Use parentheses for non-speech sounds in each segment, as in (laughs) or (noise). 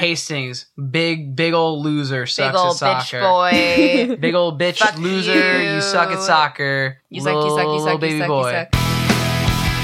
Hastings, big big old loser, sucks Big old at bitch soccer. boy. (laughs) Big old bitch Fuck loser, you. you. suck at soccer. You suck, you little, suck, you little suck, you baby suck, boy. you suck.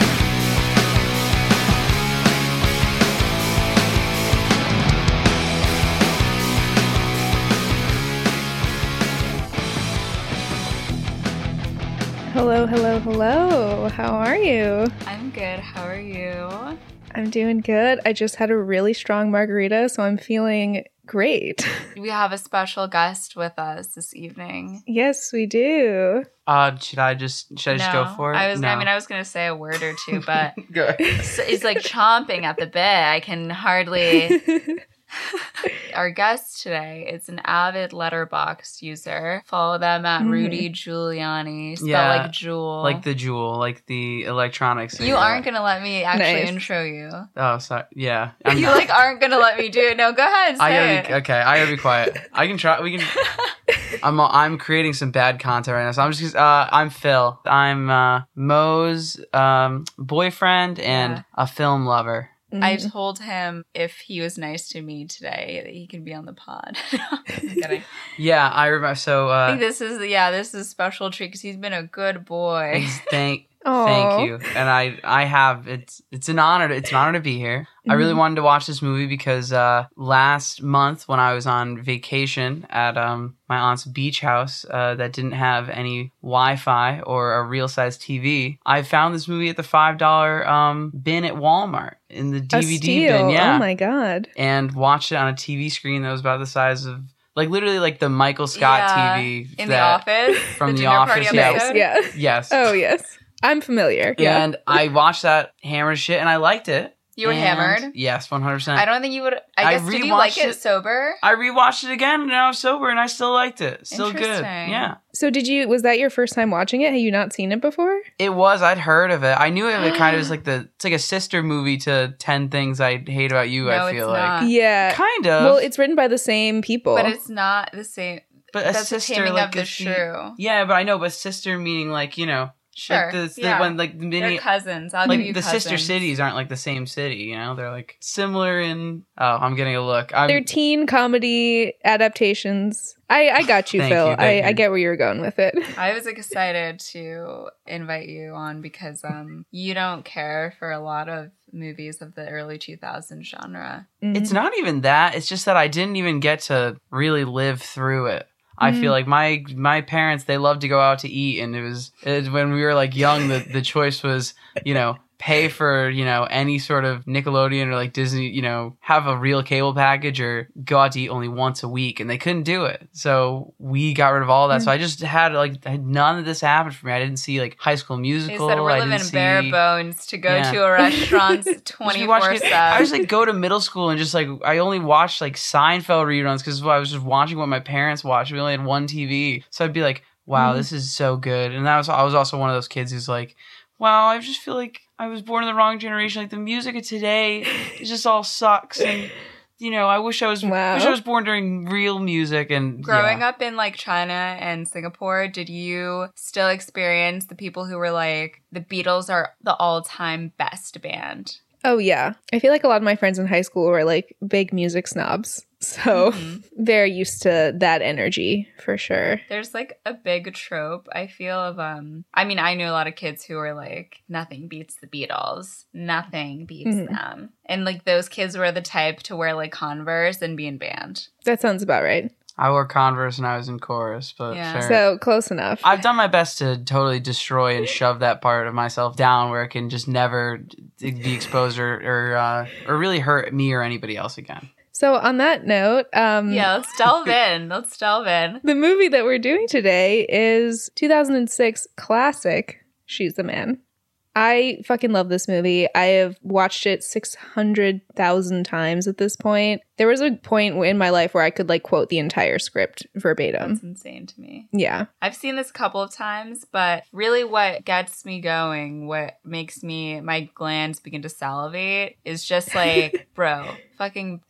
Hello, hello, hello. How are you? I'm good. How are you? I'm doing good. I just had a really strong margarita, so I'm feeling great. (laughs) We have a special guest with us this evening. yes, we do. Uh, should I just should I just go for it? I was. No. I mean, I was gonna say a word or two, but (laughs) go. ahead. it's, it's like chomping at the bit. I can hardly. (laughs) (laughs) Our guest today is an avid letterbox user. Follow them at Mhm. Rudy Giuliani. Spell Yeah, like jewel. like the jewel, like the electronics. You aren't gonna let me actually Nice. intro you. Oh, sorry. Yeah. (laughs) I'm You not- like aren't gonna let me do it. No, go ahead. I gotta be okay. I gotta be quiet. I can try. We can. (laughs) I'm I'm creating some bad content right now, so I'm just. Uh, I'm Phil. I'm uh, Mo's um, boyfriend and Yeah. a film lover. I Mhm. told him if he was nice to me today that he could be on the pod. (laughs) (laughs) Yeah, I remember. So I uh, think this is yeah, this is a special treat because he's been a good boy. thank Aw. thank you, and I I have it's it's an honor. To, it's an honor to be here. I really Mhm. wanted to watch this movie because uh, last month when I was on vacation at um, my aunt's beach house uh, that didn't have any Wi-Fi or a real size TV, I found this movie at the five dollar um, bin at Walmart in the DVD bin. Yeah, Oh my god. and watched it on a TV screen that was about the size of like literally like the Michael Scott Yeah, TV in that- the office from The dinner party Office, Yes. Nice. episode? Yeah. Yes. Oh yes. I'm familiar. Yeah. And I watched that hammer shit and I liked it. You were And- hammered. Yes, one hundred percent. I don't think you would. I I guess did you like it, it. sober? I rewatched it again and I was sober and I still liked it. Still good. Yeah. So did you was that your first time watching it? Had you not seen it before? It was. I'd heard of it. I knew it, it kind of was (gasps) like the it's like a sister movie to Ten Things I Hate About You, No, I feel it's like. not. yeah. Kind of. Well, it's written by the same people. But it's not the same. but a That's sister taming like of the a fe- shrew. Yeah, but I know, but sister meaning like, you know, Sure. like the, the yeah. when like the They're mini cousins. I'll like give you the sister cities aren't like the same city, you know? They're like similar in Oh, I'm getting a look. I'm They're teen comedy adaptations. I, I got you, (sighs) Thank Phil. you, thank I, I get where you were going with it. (laughs) I was excited to invite you on because um you don't care for a lot of movies of the early 2000s genre. It's not even that. It's just that I didn't even get to really live through it. I Mm. feel like my my parents they loved to go out to eat, and it was it, when we were like young. The the choice was you know pay for you know any sort of Nickelodeon or like Disney you know have a real cable package or go out to eat only once a week, and they couldn't do it. So we got rid of all that. So I just had like had none of this happened for me. I didn't see like High School They Musical. said we're I living didn't bare bones to go Yeah. to (laughs) a restaurant 24 7. I just like go to middle school and just like I only watched like Seinfeld reruns because I was just watching what my parents watched. We only had one TV, so I'd be like, "Wow, Mhm. this is so good." And that was I was also one of those kids who's like, "Wow, I just feel like I was born in the wrong generation. Like the music of today, it just all sucks." And you know, I wish I was Wow. wish I was born during real music and Growing yeah. up in like China and Singapore, did you still experience the people who were like, the Beatles are the all time best band? Oh yeah. I feel like a lot of my friends in high school were like big music snobs. So (laughs) Mhm. very used to that energy for sure. There's like a big trope, I feel, of um I mean, I knew a lot of kids who were like, nothing beats the Beatles. Nothing beats Mhm. them. And like those kids were the type to wear like Converse and be in band. That sounds about right. I wore Converse and I was in chorus, but Yeah. fair. So close enough. I've done my best to totally destroy and shove that part of myself down where it can just never be exposed or or, uh, or really hurt me or anybody else again. So on that note, um Yeah, let's delve in. Let's delve in. (laughs) the movie that we're doing today is 2006 classic She's the Man. I fucking love this movie. I have watched it 600,000 times at this point. There was a point in my life where I could like quote the entire script verbatim. That's insane to me. Yeah. I've seen this a couple of times, but really what gets me going, what makes me my glands begin to salivate is just like, (laughs) bro, fucking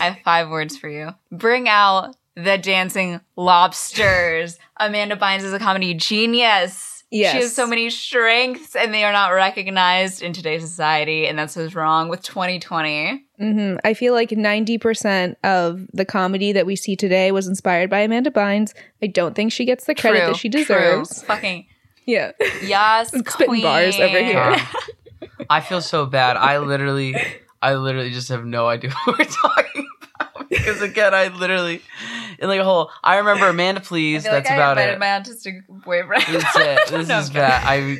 I have five words for you. Bring out the dancing lobsters. Amanda Bynes is a comedy genius. Yes. She has so many strengths and they are not recognized in today's society. And that's what's wrong with 2020. hmm I feel like 90% of the comedy that we see today was inspired by Amanda Bynes. I don't think she gets the credit True, that she true. deserves. Fucking (laughs) Yeah. yes. Spitting bars over queen. here. God. (laughs) I feel so bad. I literally, I literally just have no idea (laughs) what we're talking about because again, I literally, in like a whole. I remember Amanda, I please. feel That's like I about it. my autistic boyfriend. That's it. This (laughs) No, is bad. I,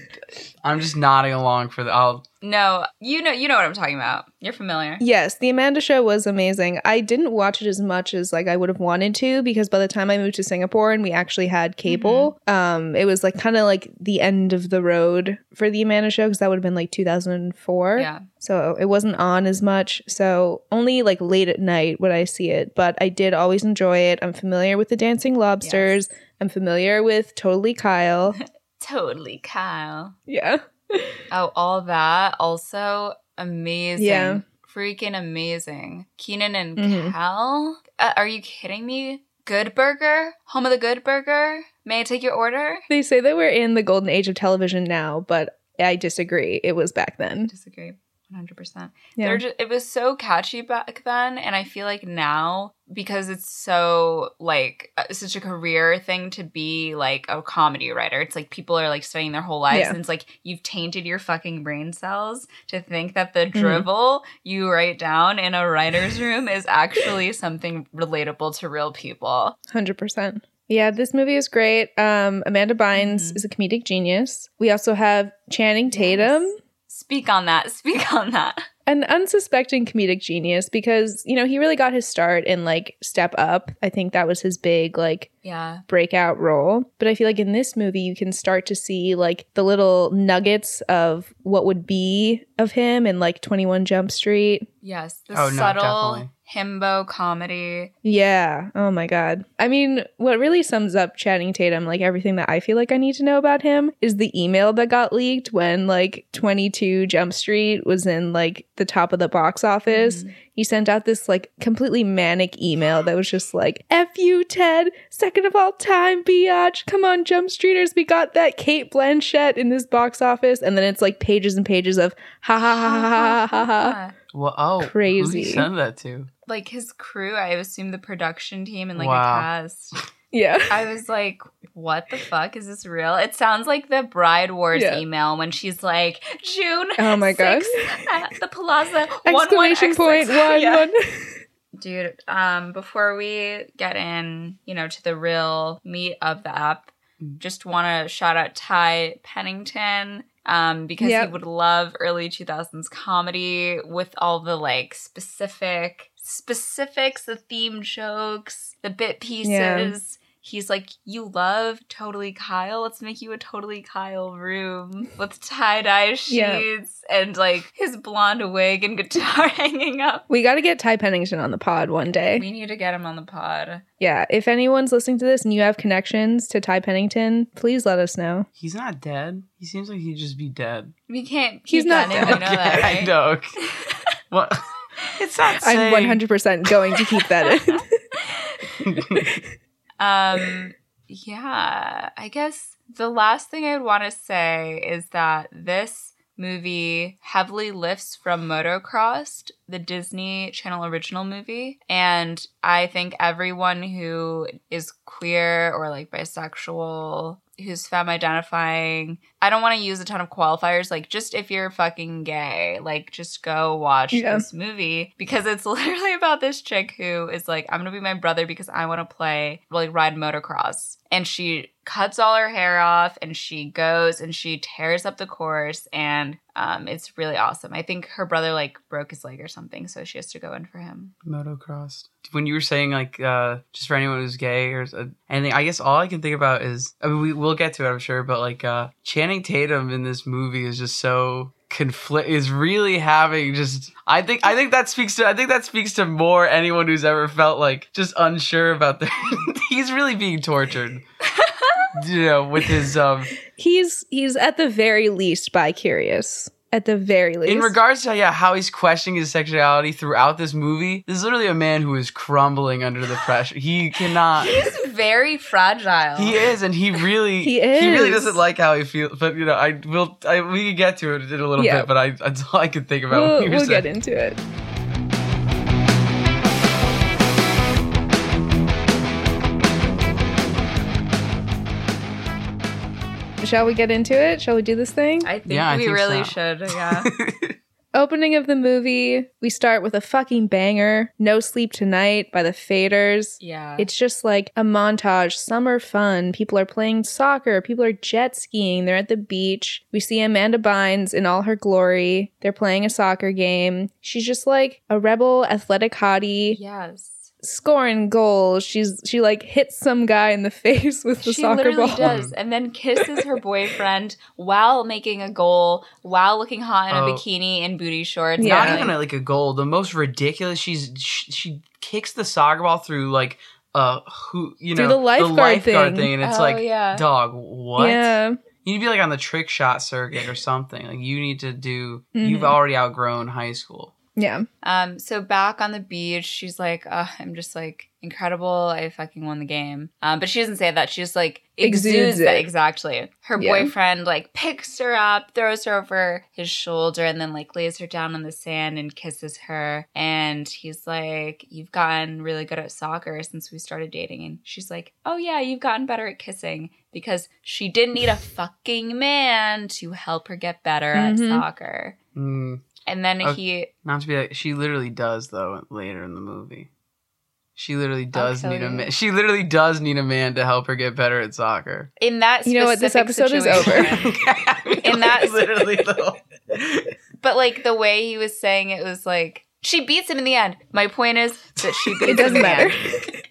I'm just nodding along for the. I'll. No, you know, you know what I'm talking about. You're familiar. Yes, the Amanda show was amazing. I didn't watch it as much as like I would have wanted to because by the time I moved to Singapore and we actually had cable, um, it was like kind of like the end of the road for the Amanda show because that would have been like 2004. Yeah. So it wasn't on as much. So only like late at night would I see it, but I did always enjoy it. I'm familiar with the Dancing Lobsters. I'm familiar with Totally Kyle. (laughs) Totally, Kyle. yeah. Oh, all that. Also amazing. Yeah. Freaking amazing. Kenan and Mhm. Kel. Uh, are you kidding me? Good Burger? Home of the Good Burger? May I take your order? They say that we're in the golden age of television now, but I disagree. It was back then. Disagree. 100%. Yeah. They're just, it was so catchy back then. And I feel like now, because it's so like uh, such a career thing to be like a comedy writer, it's like people are like studying their whole lives. Yeah. And it's like you've tainted your fucking brain cells to think that the Mm-hmm. drivel you write down in a writer's room is actually something relatable to real people. Hundred percent. Yeah, this movie is great. Um, Amanda Bynes Mhm. is a comedic genius. We also have Channing Tatum, Yes. Speak on that. (laughs) Speak on that. an unsuspecting comedic genius, because you know he really got his start in like Step Up. I think that was his big like Yeah. breakout role. But I feel like in this movie you can start to see like the little nuggets of what would be of him in like Twenty One Jump Street. Yes. The Oh, subtle definitely. Himbo comedy. Yeah. Oh my God. I mean, what really sums up Channing Tatum, like everything that I feel like I need to know about him, is the email that got leaked when like 22 Jump Street was in like the top of the box office. Mhm. He sent out this like completely manic email that was just like, F you, Ted, second of all time, biatch. Come on, Jump Streeters, we got that Cate Blanchett in this box office. And then it's like pages and pages of ha ha ha ha ha ha ha. Well, oh, Crazy. Who did he send that to? Like his crew, I assume the production team and like Wow. a cast. (laughs) Yeah. I was like, what the fuck? Is this real? It sounds like the Bride Wars Yeah. email when she's like, June Oh my God. 6th at the Plaza. (laughs) Exclamation point, one, (laughs) Yeah. one. Dude, um, before we get in, you know, to the real meat of the app, Mm. just want to shout out Ty Pennington um, because Yep. he would love early 2000s comedy with all the like specific specifics, the theme jokes, the bit pieces. Yeah. He's like, You love Totally Kyle? Let's make you a Totally Kyle room with tie dye (laughs) sheets Yeah. and like his blonde wig and guitar (laughs) hanging up. We got to get Ty Pennington on the pod one day. We need to get him on the pod. Yeah, if anyone's listening to this and you have connections to Ty Pennington, please let us know. He's not dead. He seems like he'd just be dead. We can't. He's keep not that in, dead. we know that, (laughs) I know. okay. what? (laughs) It's not I'm 100% going to keep that in. (laughs) (laughs) Um, yeah, I guess the last thing I would want to say is that this movie heavily lifts from Motocrossed, the Disney Channel original movie. And I think everyone who is queer or like bisexual, who's femme identifying, I don't want to use a ton of qualifiers. Like, just if you're fucking gay, like, just go watch Yeah. this movie because it's (laughs) literally about this chick who is like, I'm gonna be my brother because I want to play, like, ride motocross. And she cuts all her hair off and she goes and she tears up the course and um, it's really awesome. I think her brother like broke his leg or something, so she has to go in for him. Motocross. When you were saying like uh just for anyone who's gay or uh, anything, I guess all I can think about is I mean we will get to it I'm sure, but like uh Channing Tatum in this movie is just so conflict is really having just I think I think that speaks to I think that speaks to more anyone who's ever felt like just unsure about their (laughs) he's really being tortured. (laughs) you know, with his um (laughs) he's he's at the very least bi curious. At the very least. in regards to yeah how he's questioning his sexuality throughout this movie this is literally a man who is crumbling under the pressure he cannot (laughs) He's very fragile. He is, and he really He He really doesn't like how he feels. But you know, I will. I, we can get to it in a little Yeah. bit. But I that's all I could think about. we'll when you were we'll get into it. Shall we get into it? Shall we do this thing? I think Yeah, I we think really so. should. Yeah. (laughs) Opening of the movie, we start with a fucking banger. No Sleep Tonight by the Faders. yeah. It's just like a montage, summer fun. People are playing soccer, people are jet skiing, they're at the beach. We see Amanda Bynes in all her glory. They're playing a soccer game. She's just like a rebel athletic hottie, yes. Scoring goals. She's she like hits some guy in the (laughs) face with the she soccer literally ball. does, and then kisses her (laughs) boyfriend while making a goal, while looking hot in a Oh. bikini and booty shorts. Yeah. Not even like a goal. The most ridiculous. She's she, she kicks the soccer ball through like uh who you know Through the lifeguard thing. thing, and it's Oh, like yeah. dog what Yeah. you need to be like on the trick shot circuit or something like you need to do you've Mhm. already outgrown high school Yeah. Um, so back on the beach, she's like, uh, I'm just like incredible. I fucking won the game. Um, but she doesn't say that. She just like exudes, Exudes that it. exactly. Her Yeah. boyfriend like picks her up, throws her over his shoulder, and then like lays her down on the sand and kisses her. And he's like, You've gotten really good at soccer since we started dating. And she's like, Oh yeah, you've gotten better at kissing because she didn't need a (laughs) fucking man to help her get better at Mhm. soccer. mm, And then Okay. he not to be like she literally does though later in the movie she literally oh, does kill need a man she literally does need a man to help her get better at soccer in that You know what? This specific episode is over. situation- (laughs) in that- (laughs) literally though but like the way he was saying it was like she beats him in the end. My point is that she beats It doesn't in the matter. (laughs)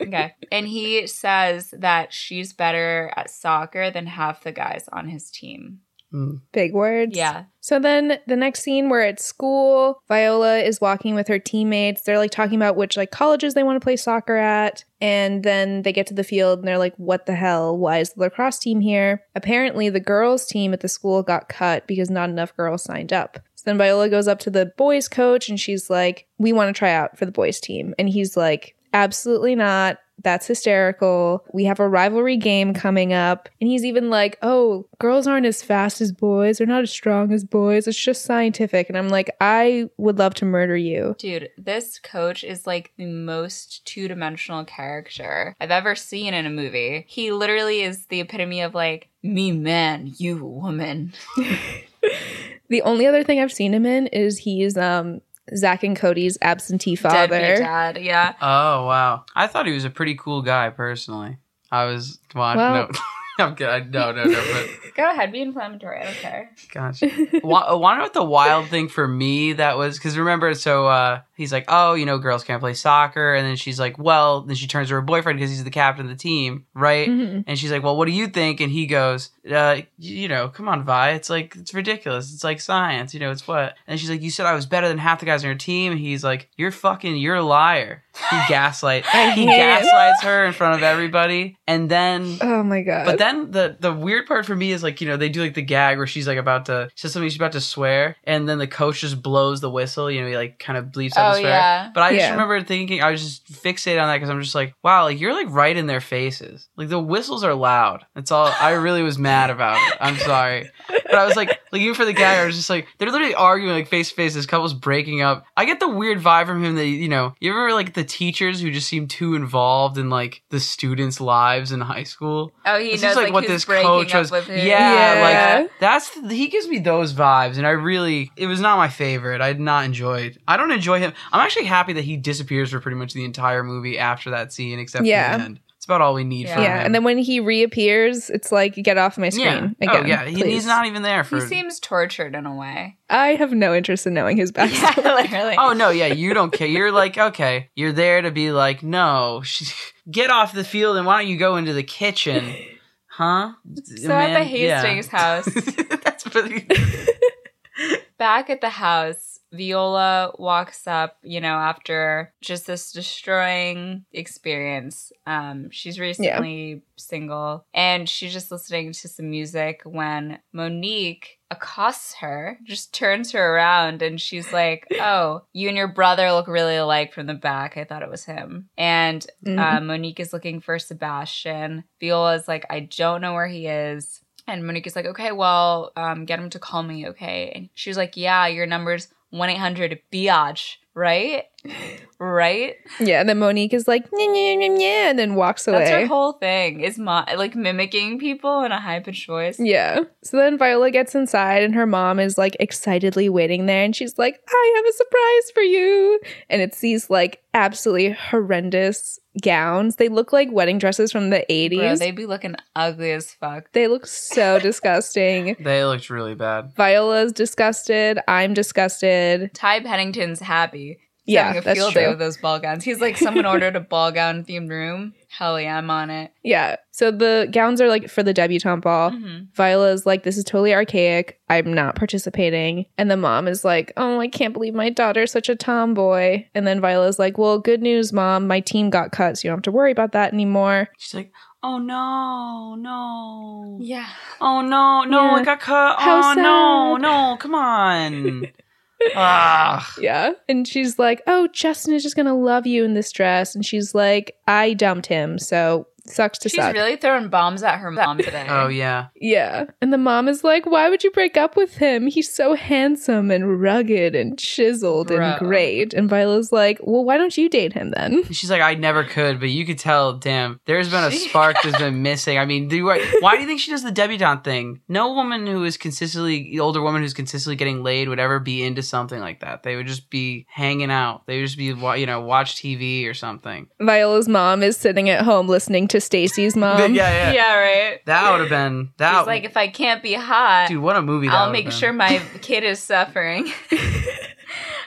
Okay. And he says that she's better at soccer than half the guys on his team. Mm. Big words. Yeah. So then the next scene we're at school, Viola is walking with her teammates. They're like talking about which like colleges they want to play soccer at. And then they get to the field and they're like, what the hell? Why is the lacrosse team here? Apparently the girls team at the school got cut because not enough girls signed up. So then Viola goes up to the boys coach and she's like, we want to try out for the boys team. And he's like, absolutely not. That's hysterical. We have a rivalry game coming up. And he's even like, oh, girls aren't as fast as boys. They're not as strong as boys. It's just scientific. And I'm like, I would love to murder you. Dude, this coach is like the most two dimensional character I've ever seen in a movie. He literally is the epitome of like, me man, you woman. (laughs) The only other thing I've seen him in is he's um Zach and Cody's absentee father. Deadbeat dad. Yeah. Oh wow! I thought he was a pretty cool guy personally. I was watching. Well- no, (laughs) (laughs) I'm good. I, no, no, no. But (laughs) Go ahead, be inflammatory. I don't care. gosh, (laughs) Wa- want to know what the wild thing for me that was? Because remember, so uh, he's like, oh, you know, girls can't play soccer, and then she's like, well, then she turns to her boyfriend because he's the captain of the team, right? Mhm. And she's like, well, what do you think? And he goes, uh, you know, come on, Vi. It's like, it's ridiculous. It's like science. You know, it's what? And she's like, you said I was better than half the guys on your team. And he's like, you're fucking, you're a liar. He gaslight. He gaslights her in front of everybody. And then Oh my god. but then the the weird part for me is like you know they do like the gag where she's like about to she says something she's about to swear and then the coach just blows the whistle you know he like kind of bleeps out Oh, the swear. yeah. But I just remember thinking I was just fixated on that because I'm just like wow like you're like right in their faces like the whistles are loud. That's all I really was mad about it. I'm sorry, but I was like like even for the gag I was just like they're literally arguing like face to face. This couple's breaking up. I get the weird vibe from him that you know you ever like the teachers who just seem too involved in like the students' lives in high school. Oh, he This knows is like, like, what who's this coach was. with. Yeah, Yeah. like that's he gives me those vibes, and I really it was not my favorite. I did not enjoy it. I don't enjoy him. I'm actually happy that he disappears for pretty much the entire movie after that scene, except Yeah. for the end. It's about all we need Yeah. from yeah, him. and then when he reappears, it's like get off my yeah, screen oh yeah, he, he's not even there for. He seems tortured in a way. I have no interest in knowing his Yeah, backstory. (laughs) literally. Oh no, yeah, you don't care. You're like, okay, you're there to be like, no, she, (laughs) get off the field and why don't you go into the kitchen, (laughs) huh? So at the Hastings (laughs) house, That's pretty. (laughs) back at the house, Viola walks up, you know, after just this destroying experience. Um, she's recently single and she's just listening to some music when Monique accosts her, just turns her around, and she's like, (laughs) Oh, you and your brother look really alike from the back. I thought it was him. And Mhm. uh, Monique is looking for Sebastian. Viola's like, I don't know where he is. And Monique is like, okay, well, um, get him to call me, okay? And she was like, yeah, your number's 1 800 biatch, right? Right? yeah, and then Monique is like, and then walks away. That's her whole thing, is mo- like mimicking people in a high pitched voice. Yeah. So then Viola gets inside and her mom is like excitedly waiting there and she's like, I have a surprise for you. And it's these like absolutely horrendous gowns. They look like wedding dresses from the 80s. Bro, they-, they be looking ugly as fuck. They look so (laughs) disgusting. They looked really bad. Viola's disgusted. I'm disgusted. Ty Pennington's happy. He's Yeah, having a that's field day with those ball gowns. He's like, someone ordered a (laughs) ball gown themed room. Hell yeah, I'm on it. Yeah. So the gowns are like for the debutante ball. Mhm. Viola's like, this is totally archaic. I'm not participating. And the mom is like, oh, I can't believe my daughter's such a tomboy. And then Viola's like, well, good news, mom. My team got cut, so you don't have to worry about that anymore. She's like, oh no, no. Yeah. Oh no, no, Yeah. I got cut. How oh no, no, come on. (laughs) ah. Yeah. And she's like, oh, Justin is just going to love you in this dress. And she's like, I dumped him, so sucks to She's suck. really throwing bombs at her mom today. Oh yeah. yeah. And the mom is like, why would you break up with him? He's so handsome and rugged and chiseled Bro. and great. And Viola's like, well, why don't you date him then? She's like, I never could, but you could tell, damn, there's been a spark (laughs) that's been missing. I mean, do you, why do you think she does the debutante thing? No woman who is consistently, older woman who's consistently getting laid would ever be into something like that. They would just be hanging out. They would just be, you know, watch TV or something. Viola's mom is sitting at home listening to Stacy's mom. (laughs) yeah, yeah. yeah, right. That would have been, that She's like, if I can't be hot, dude, what a movie that I'll make been. sure my (laughs) kid is suffering. (laughs)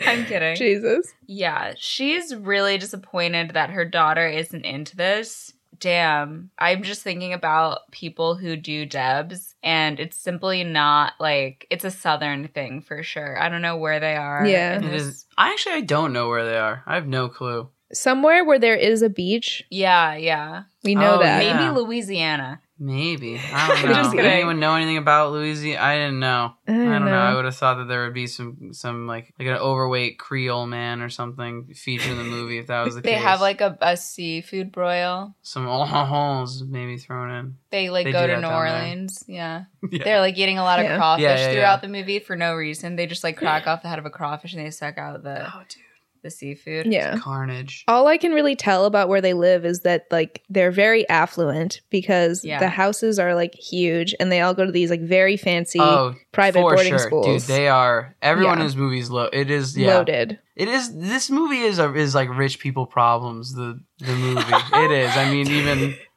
I'm kidding. Jesus. Yeah, she's really disappointed that her daughter isn't into this. Damn. I'm just thinking about people who do Debs, and it's simply not like it's a Southern thing for sure. I don't know where they are. Yeah. in It this- is, I actually, I don't know where they are. I have no clue. Somewhere where there is a beach. Yeah, yeah. We know Oh, that. yeah. Maybe Louisiana. Maybe. I (laughs) don't know. Just Did anyone know anything about Louisiana? I didn't know. I I don't, don't know. I would have thought that there would be some some like like an overweight Creole man or something featured in the movie if that was the They case. They have like a, a seafood broil. some (laughs) holes maybe thrown in. They like They go to New. Orleans. Yeah. (laughs) Yeah. They're like eating a lot of Yeah. crawfish Yeah, yeah, throughout yeah. the movie for no reason. They just like crack (clears throat) off the head of a crawfish and they suck out the, Oh, dude, the seafood. Yeah. carnage. All I can really tell about where they live is that like they're very affluent because Yeah. the houses are like huge and they all go to these like very fancy Oh, private for boarding sure, schools. dude. They are everyone Yeah. in this movie is low. It is yeah. loaded. It is. This movie is a, is like rich people problems. The the movie. it is. I mean, even (laughs)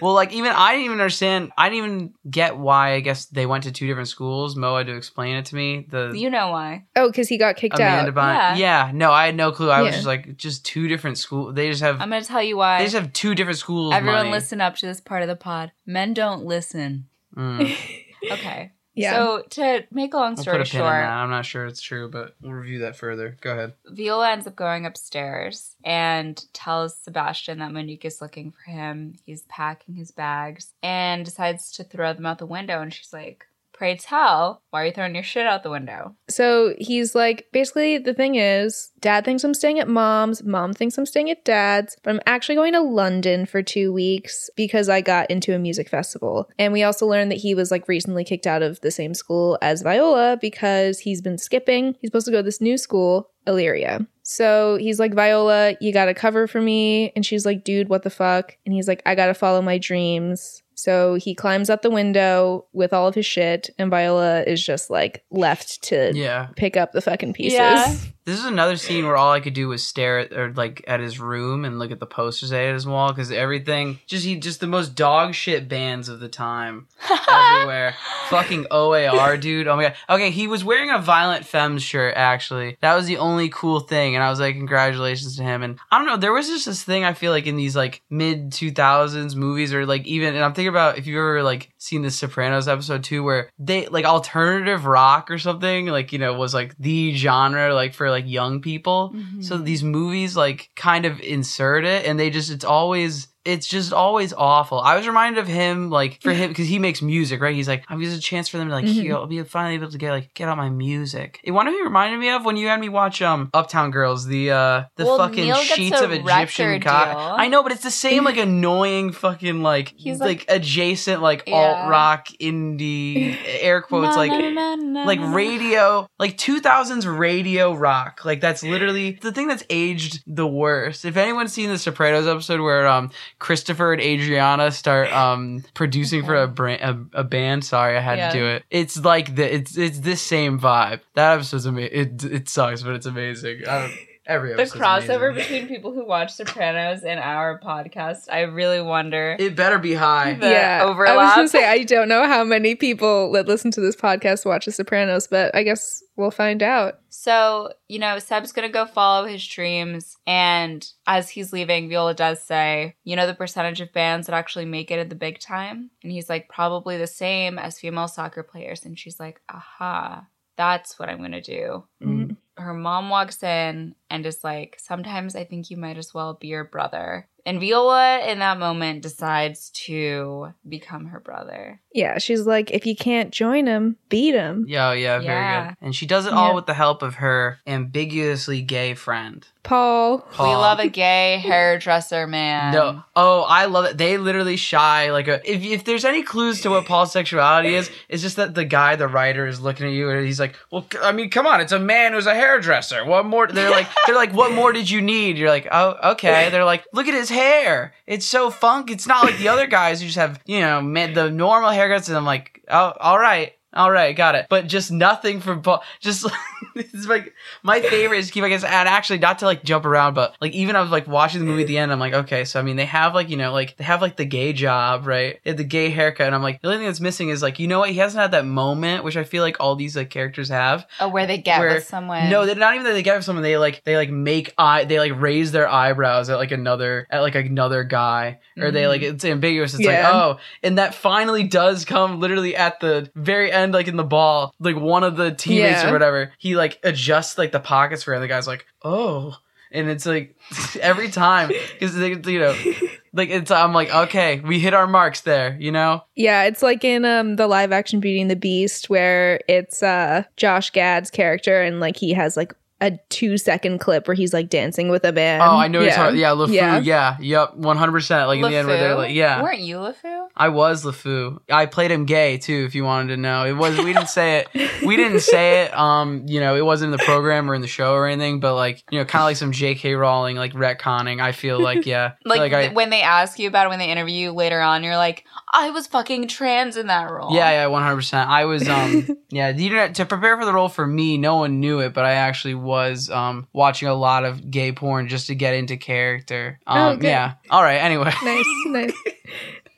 well, like even I didn't even understand. I didn't even get why. I guess they went to two different schools. Mo had to explain it to me. The You know why. Oh, because he got kicked Amanda out. Bynes. Yeah. Yeah. No, I had no clue. I was just like, just two different schools. They just have. I'm going to tell you why. they just have two different schools. Everyone money. listen up to this part of the pod. Men don't listen. Mm. (laughs) Okay. Yeah. So to make a long We'll story put a pin in that. short, I'm not sure it's true, but we'll review that further. Go ahead. Viola ends up going upstairs and tells Sebastian that Monique is looking for him. He's packing his bags and decides to throw them out the window. And she's like, Pray tell, why are you throwing your shit out the window? So he's like, basically, the thing is, dad thinks I'm staying at mom's, mom thinks I'm staying at dad's, but I'm actually going to London for two weeks because I got into a music festival. And we also learned that he was like recently kicked out of the same school as Viola because he's been skipping. He's supposed to go to this new school, Illyria. So he's like, Viola, you got to cover for me. And she's like, dude, what the fuck? And he's like, I got to follow my dreams. So he climbs out the window with all of his shit, and Viola is just like left to Yeah. pick up the fucking pieces. Yeah. This is another scene where all I could do was stare at or like at his room and look at the posters at his wall because everything just he just the most dog shit bands of the time (laughs) everywhere. Fucking OAR, dude. Oh my god. Okay, he was wearing a Violent Femmes shirt. Actually, that was the only cool thing, and I was like, congratulations to him. And I don't know, there was just this thing I feel like in these like mid two thousands movies, or like even, and I'm thinking about if you've ever like seen the Sopranos episode two, where they like alternative rock or something, like you know, was like the genre like for like young people. So mm-hmm. these movies like kind of insert it, and they just it's always it's just always awful. I was reminded of him, like for him, because he makes music, right? He's like, I'm just a chance for them to like, Mhm. heal, I'll be finally able to get like get out my music. You want to be reminded me of when you had me watch um Uptown Girls, the uh the Well, fucking Neal sheets of Egyptian cotton. I know, but it's the same like annoying fucking like He's like, like- adjacent like Yeah. alt rock indie (laughs) air quotes like like radio like 2000s radio rock like that's literally the thing that's aged the worst if anyone's seen the sopranos episode where um christopher and adriana start um producing for a brand a, a band. Sorry i had Yeah. to do it. It's like the it's it's this same vibe. That episode's amazing it, it sucks but it's amazing. I don't, every the crossover amazing. between people who watch Sopranos and our podcast. I really wonder. (laughs) it better be high The yeah, I was gonna say I don't know how many people that listen to this podcast watch The Sopranos, but I guess we'll find out. So, you know, Seb's gonna go follow his dreams. And as he's leaving, Viola does say, you know, the percentage of bands that actually make it at the big time? And he's like, probably the same as female soccer players. And she's like, aha, that's what I'm gonna do. Mm. Her mom walks in and is like, sometimes I think you might as well be your brother. And Viola, in that moment, decides to become her brother. Yeah, she's like, if you can't join him, beat him. Yeah, yeah, very Yeah. good. And she does it all Yeah. with the help of her ambiguously gay friend. Paul. We love a gay hairdresser man. No, oh, I love it. They literally shy like a. If, if there's any clues to what Paul's sexuality is, it's just that the guy, the writer, is looking at you and he's like, "Well, I mean, come on, it's a man who's a hairdresser. What more?" They're like, "They're like, what more did you need?" You're like, "Oh, okay." They're like, "Look at his hair. It's so funk. It's not like the other guys who just have, you know, man, the normal haircuts." And I'm like, "Oh, all right." All right, got it. But just nothing from Paul. Just (laughs) it's like my favorite is keep. I guess, and actually, not to like jump around, but like even I was like watching the movie at the end. I'm like, okay, so I mean, they have like you know, like they have like the gay job, right? They the gay haircut, and I'm like, the only thing that's missing is like, you know what? He hasn't had that moment, which I feel like all these like characters have. Oh, where they get Where- with someone. No, they're not even that they get with someone. They like they like make eye. They like raise their eyebrows at like another at like another guy, or they like mm. it's ambiguous. It's Yeah. like oh, and that finally does come literally at the very end, like in the ball. Like one of the teammates Yeah. or whatever, he like adjusts like the pockets for, and the guy's like oh, and it's like (laughs) every time because you know. (laughs) Like it's, I'm like, okay, we hit our marks there, you know. Yeah, it's like in um the live action Beauty and the Beast where it's uh Josh Gad's character and like he has like a two second clip where he's like dancing with a man. oh, I know. Yeah. Yeah, yeah, LeFou. Yeah. Yeah. yep, one hundred percent. Like in the end, where they're LeFou? like, yeah, Weren't you LeFou? I was LeFou. I played him gay too, if you wanted to know. It was we didn't say it. We didn't (laughs) say it. Um, you know, it wasn't in the program or in the show or anything. But like, you know, kind of like some J.K. Rowling like retconning. I feel like yeah, (laughs) Like, like I. th- when they ask you about it, when they interview you later on, you're like, I was fucking trans in that role. Yeah, yeah, one hundred percent. I was, um, (laughs) yeah. The internet to prepare for the role for me, no one knew it, but I actually was, um, watching a lot of gay porn just to get into character. Um, Oh, yeah. All right. Anyway, (laughs) nice, nice. (laughs)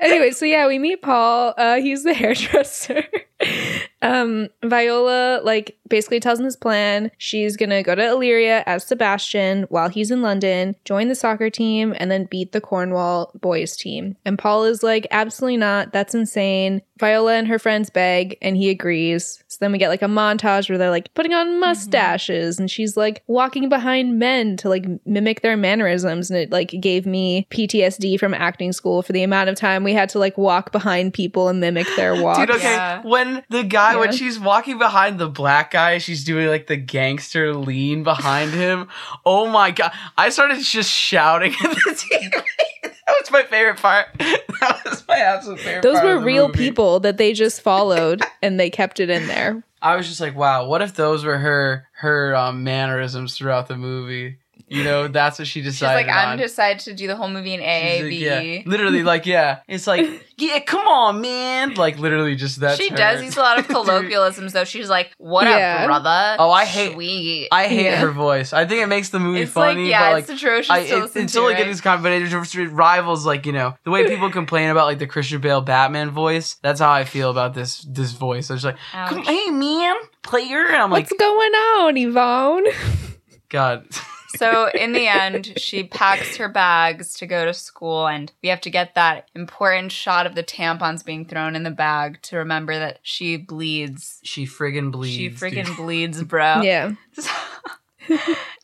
Anyway, so yeah, we meet Paul. Uh, he's the (laughs) hairdresser. Um, Viola like basically tells him his plan. She's gonna go to Illyria as Sebastian while he's in London, join the soccer team, and then beat the Cornwall boys team. And Paul is like, absolutely not. That's insane. Viola and her friends beg, and he agrees. So then we get like a montage where they're like putting on mustaches, and she's like walking behind men to like mimic their mannerisms, and it like gave me PTSD from acting school for the amount of time we had to like walk behind people and mimic their walk. (laughs) dude. Okay, Yeah. when the guy when she's walking behind the black guy, she's doing like the gangster lean behind him. (laughs) Oh my god! I started just shouting at the TV. (laughs) that was my favorite part. (laughs) That was my absolute favorite. Part. Those were real movie. people that they just followed and they kept it in there. I was just like, wow, what if those were her her um, mannerisms throughout the movie? You know, that's what she decided. She's decided. like, I'm on. decided to do the whole movie in She's like, AAVE. yeah. Literally, like, yeah. It's like, (laughs) yeah, come on, man. Like, literally, just that. she does use a lot of (laughs) colloquialisms, though. She's like, "What Yeah. up, brother?" Oh, I hate- Sweet. I hate Yeah. her voice. I think it makes the movie it's funny, like, yeah, but like, it's atrocious I, to it, listen it's to. only right? getting this combination it rivals like you know the way people (laughs) complain about like the Christian Bale Batman voice. That's how I feel about this this voice. I was like, Come, hey man, player, and I'm like, What's going on, Yvonne? God, so in the end, she packs her bags to go to school, and we have to get that important shot of the tampons being thrown in the bag to remember that she bleeds. she friggin' bleeds. she friggin' dude. bleeds, (laughs) bro. yeah. (laughs)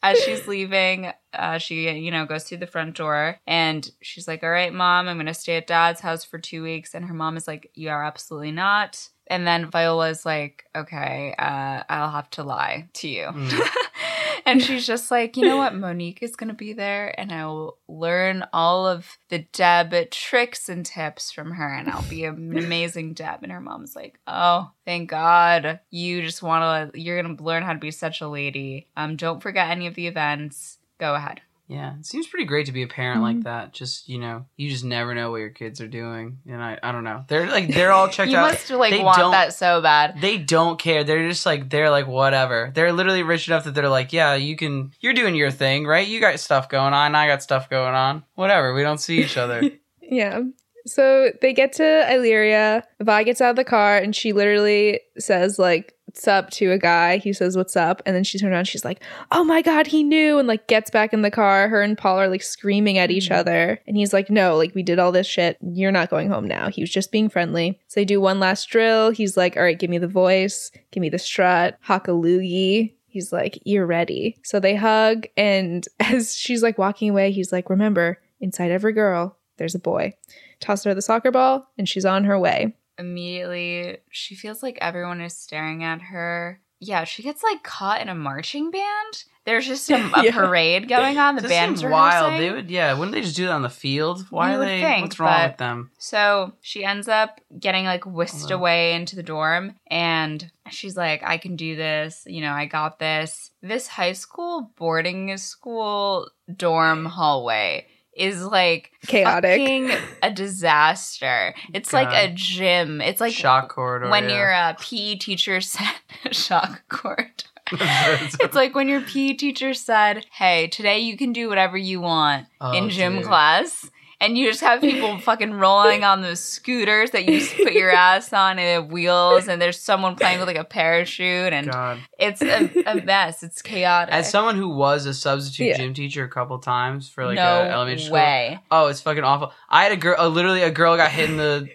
As she's leaving, uh, she you know goes through the front door and she's like, "All right, mom, I'm gonna stay at dad's house for two weeks." And her mom is like, "You are absolutely not." And then Viola's like, "Okay, uh, I'll have to lie to you." Mm. (laughs) and she's just like, "You know what? Monique is gonna be there, and I will learn all of the Deb tricks and tips from her, and I'll be an (laughs) amazing Deb." And her mom's like, "Oh, thank God, you just want to. You're gonna learn how to be such a lady. Um, don't forget any of the events. Go ahead." Yeah, it seems pretty great to be a parent like Mhm. that. Just you know, you just never know what your kids are doing, and I I don't know. They're like they're all (laughs) checked out. you out. must like They want that so bad. they don't care. They're just like they're like whatever. They're literally rich enough that they're like, yeah, you can. You're doing your thing, right? You got stuff going on. I got stuff going on. Whatever. We don't see each other. (laughs) Yeah. So they get to Illyria. Vi gets out of the car and she literally says, like, what's up to a guy. He says, what's up? And then she turns around. She's like, oh my God, he knew. And like gets back in the car. Her and Paul are like screaming at each Mhm. other. And he's like, no, like we did all this shit. You're not going home now. He was just being friendly. So they do one last drill. He's like, all right, give me the voice, give me the strut, hakalugi. He's like, you're ready. So they hug. And (laughs) as she's like walking away, he's like, remember, inside every girl, there's a boy toss her the soccer ball, and she's on her way. Immediately, she feels like everyone is staring at her. Yeah, she gets like caught in a marching band. There's just a, (laughs) a Yeah. parade going on. The That band's seems wild. rehearsing. They would, yeah. Wouldn't they just do that on the field? Why You are they? think, what's wrong but- with them? So she ends up getting like whisked Hello. away into the dorm and she's like, I can do this. You know, I got this. This high school boarding school dorm hallway is like Chaotic. fucking a disaster. It's like a gym. It's like Shock corridor. when yeah. your uh, PE teacher (laughs) said shock court. (laughs) it's like when your PE teacher said, "Hey, today you can do whatever you want Oh, in gym dude. class." And you just have people (laughs) fucking rolling on those scooters that you just put your ass on and they have wheels, and there's someone playing with like a parachute, and God. it's a, a mess. It's chaotic. As someone who was a substitute Yeah. gym teacher a couple times for like no a elementary school, way. Oh, it's fucking awful. I had a girl, uh, literally a girl got hit in the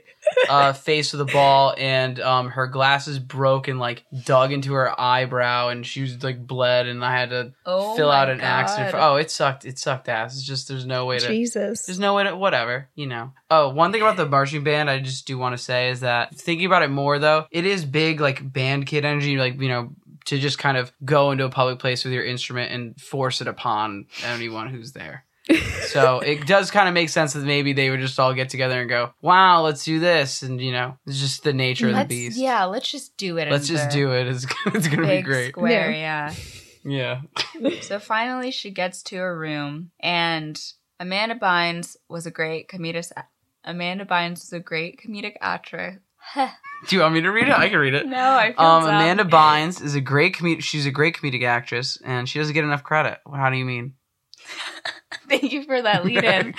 uh, face with the ball, and um, her glasses broke and like dug into her eyebrow, and she was like bled, and I had to Oh fill out an accident. For, oh, it sucked. It sucked ass. It's just there's no way to. Jesus. There's no way to whatever, you know. Oh, one thing about the marching band I just do want to say is that thinking about it more though, it is big like band kid energy, like, you know, to just kind of go into a public place with your instrument and force it upon anyone who's there. So it does kind of make sense that maybe they would just all get together and go, "Wow, let's do this," and you know, it's just the nature of Let's, the beast. yeah, let's just do it. let's just do it. It's, it's gonna be big great. Square, yeah. Yeah. (laughs) So finally, she gets to her room, and Amanda Bynes was a great comedic. Amanda Bynes was a great comedic actress. Do you want me to read it? I can read it. no, I feel Um. Amanda Bynes is a great com- She's a great comedic actress, and she doesn't get enough credit. How do you mean? (laughs) Thank you for that lead in.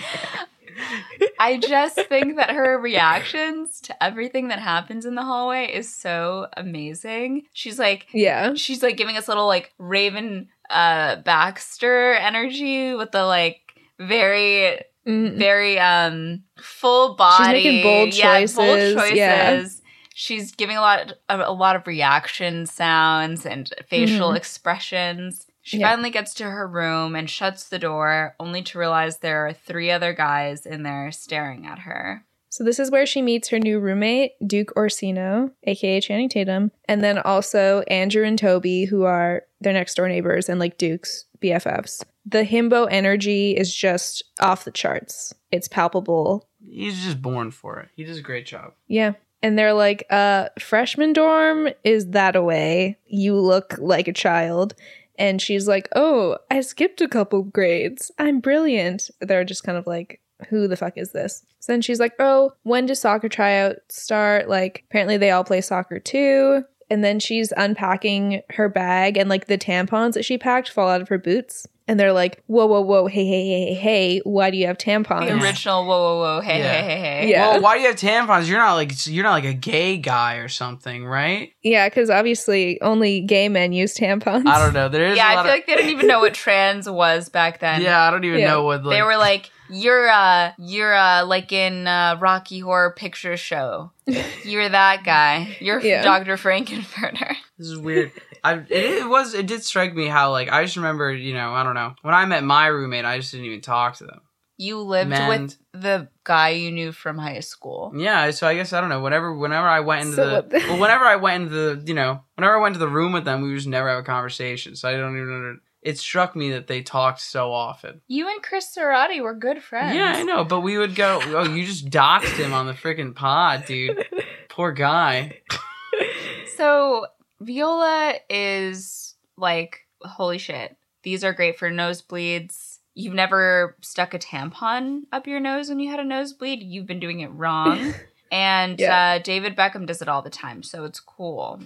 I just think that her reactions to everything that happens in the hallway is so amazing. She's like, yeah. she's like giving us little like Raven uh Baxter energy with the like very Mm. very um full body making bold yeah, bold choices, choices. yeah. She's giving a lot a, a lot of reaction sounds and facial Mhm. expressions. She Yeah. finally gets to her room and shuts the door, only to realize there are three other guys in there staring at her. So this is where she meets her new roommate, Duke Orsino, aka Channing Tatum, and then also Andrew and Toby, who are their next door neighbors and like Duke's BFFs. The himbo energy is just off the charts. It's palpable. He's just born for it. He does a great job. Yeah. And they're like, uh, freshman dorm is that away. You look like a child. And she's like, Oh, I skipped a couple grades. I'm brilliant. They're just kind of like, Who the fuck is this? So then she's like, Oh, when do soccer tryouts start? Like, apparently they all play soccer too. And then she's unpacking her bag, and like the tampons that she packed fall out of her boots. And they're like, Whoa, whoa, whoa, hey, hey, hey, hey, hey, why do you have tampons? The original whoa whoa whoa hey Yeah. hey hey hey. Yeah. Well, why do you have tampons? You're not like you're not like a gay guy or something, right? Yeah, because obviously only gay men use tampons. I don't know. There is Yeah, a I lot feel of, like they didn't even know what trans was back then. yeah. I don't even Yeah. know what like, they were like, "You're uh, you're uh, like in uh, Rocky Horror Picture Show. (laughs) You're that guy. You're Yeah. Dr. Frank-N-Furter." This is weird. I it, it was it did strike me how like I just remember you know I don't know when I met my roommate I just didn't even talk to them. You lived Men. with the guy you knew from high school. Yeah, so I guess I don't know. Whenever whenever I went into So the the- well, whenever I went into the you know whenever I went to the room with them, we just never have a conversation. So I don't even. Under, it struck me that they talked so often. You and Chris Serrati were good friends. Yeah, I know, but we would go. Oh, you just doxed him on the freaking pod, dude. Poor guy. (laughs) So Viola is like, holy shit. These are great for nosebleeds. You've never stuck a tampon up your nose when you had a nosebleed. You've been doing it wrong. (laughs) and Yeah. uh, David Beckham does it all the time, so it's cool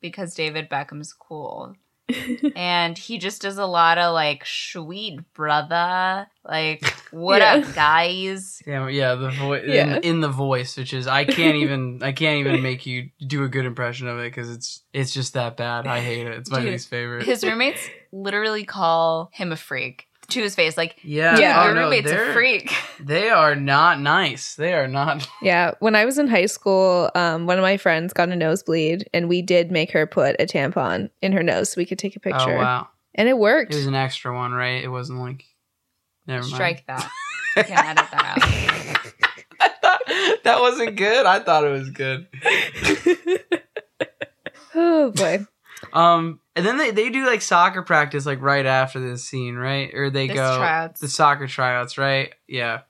because David Beckham's cool. (laughs) and he just does a lot of like sweet brother like (laughs) what Yeah. up guys Yeah, yeah, the voice Yeah. in, in the voice, which is I can't (laughs) even I can't even make you do a good impression of it because it's it's just that bad. I hate it. It's my Dude, least favorite. his roommates literally call him a freak to his face like yeah, dude Yeah. oh, your no, roommate's a they're- freak (laughs) They are not nice. They are not. Yeah, when I was in high school, um, one of my friends got a nosebleed, and we did make her put a tampon in her nose so we could take a picture, Oh wow, and it worked. it was an extra one, right? It wasn't like. Never mind. strike that (laughs) you can edit that out (laughs) I thought that wasn't good. I thought it was good. oh boy, Um, and then they, they do like soccer practice like right after this scene, right? Or they go tryouts. the soccer tryouts, right? Yeah.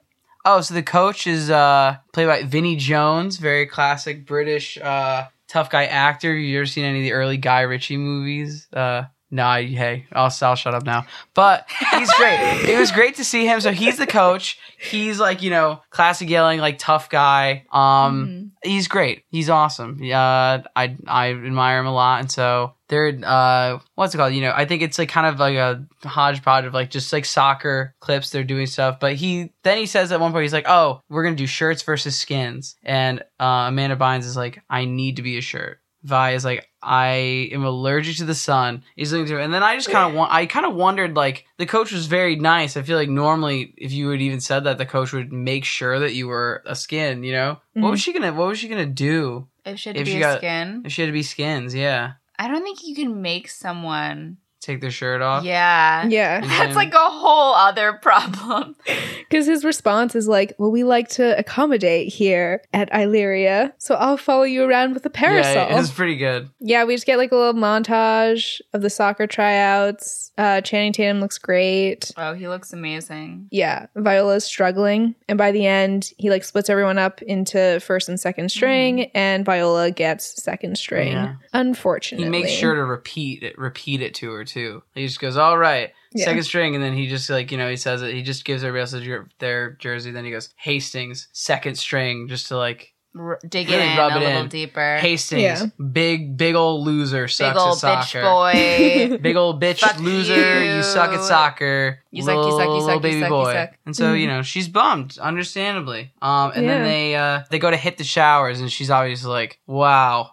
Oh, so the coach is uh played by Vinnie Jones, very classic British uh tough guy actor. You ever seen any of the early Guy Ritchie movies? Uh no, hey, I'll, I'll shut up now. But he's great. it was great to see him. So he's the coach. He's like, you know, classic yelling, like tough guy. Um, Mhm. he's great. He's awesome. Uh, I I admire him a lot, and so they're uh, what's it called? You know, I think it's like kind of like a hodgepodge of like just like soccer clips. They're doing stuff, but he then he says at one point he's like, "Oh, we're gonna do shirts versus skins," and uh, Amanda Bynes is like, "I need to be a shirt." Vi is like, I am allergic to the sun. He's looking through, and then I just kind of want. I kind of wondered, like, the coach was very nice. I feel like normally, if you had even said that, the coach would make sure that you were a skin. You know, what Mhm. was she gonna? What was she gonna do if she had to If be a got- skin if she had to be skins? Yeah, i don't think you can make someone take their shirt off. yeah yeah, that's like a whole other problem (laughs) because his response is like, "Well, we like to accommodate here at Illyria, so I'll follow you around with a parasol." Yeah, it was pretty good. Yeah, we just get like a little montage of the soccer tryouts. Uh, Channing Tatum looks great. oh he looks amazing Yeah, Viola's struggling, and by the end, he like splits everyone up into first and second string, and Viola gets second string. Yeah. Unfortunately, He makes sure to repeat it, repeat it to her too. He just goes, "All right, Yeah. second string," and then he just like you know he says it. He just gives everybody else their- their jersey. Then he goes Hastings, second string, just to like R- dig Really it in rub a it little in. deeper Hastings, Yeah. big big old loser, big sucks old at bitch soccer. boy (laughs) Big old bitch Fuck loser, you. you. suck at soccer. You suck, you suck, you little suck, you baby suck, you boy. suck. And so, you Mhm. know, she's bummed, understandably. Um, and then they uh they go to hit the showers and she's obviously like, Wow,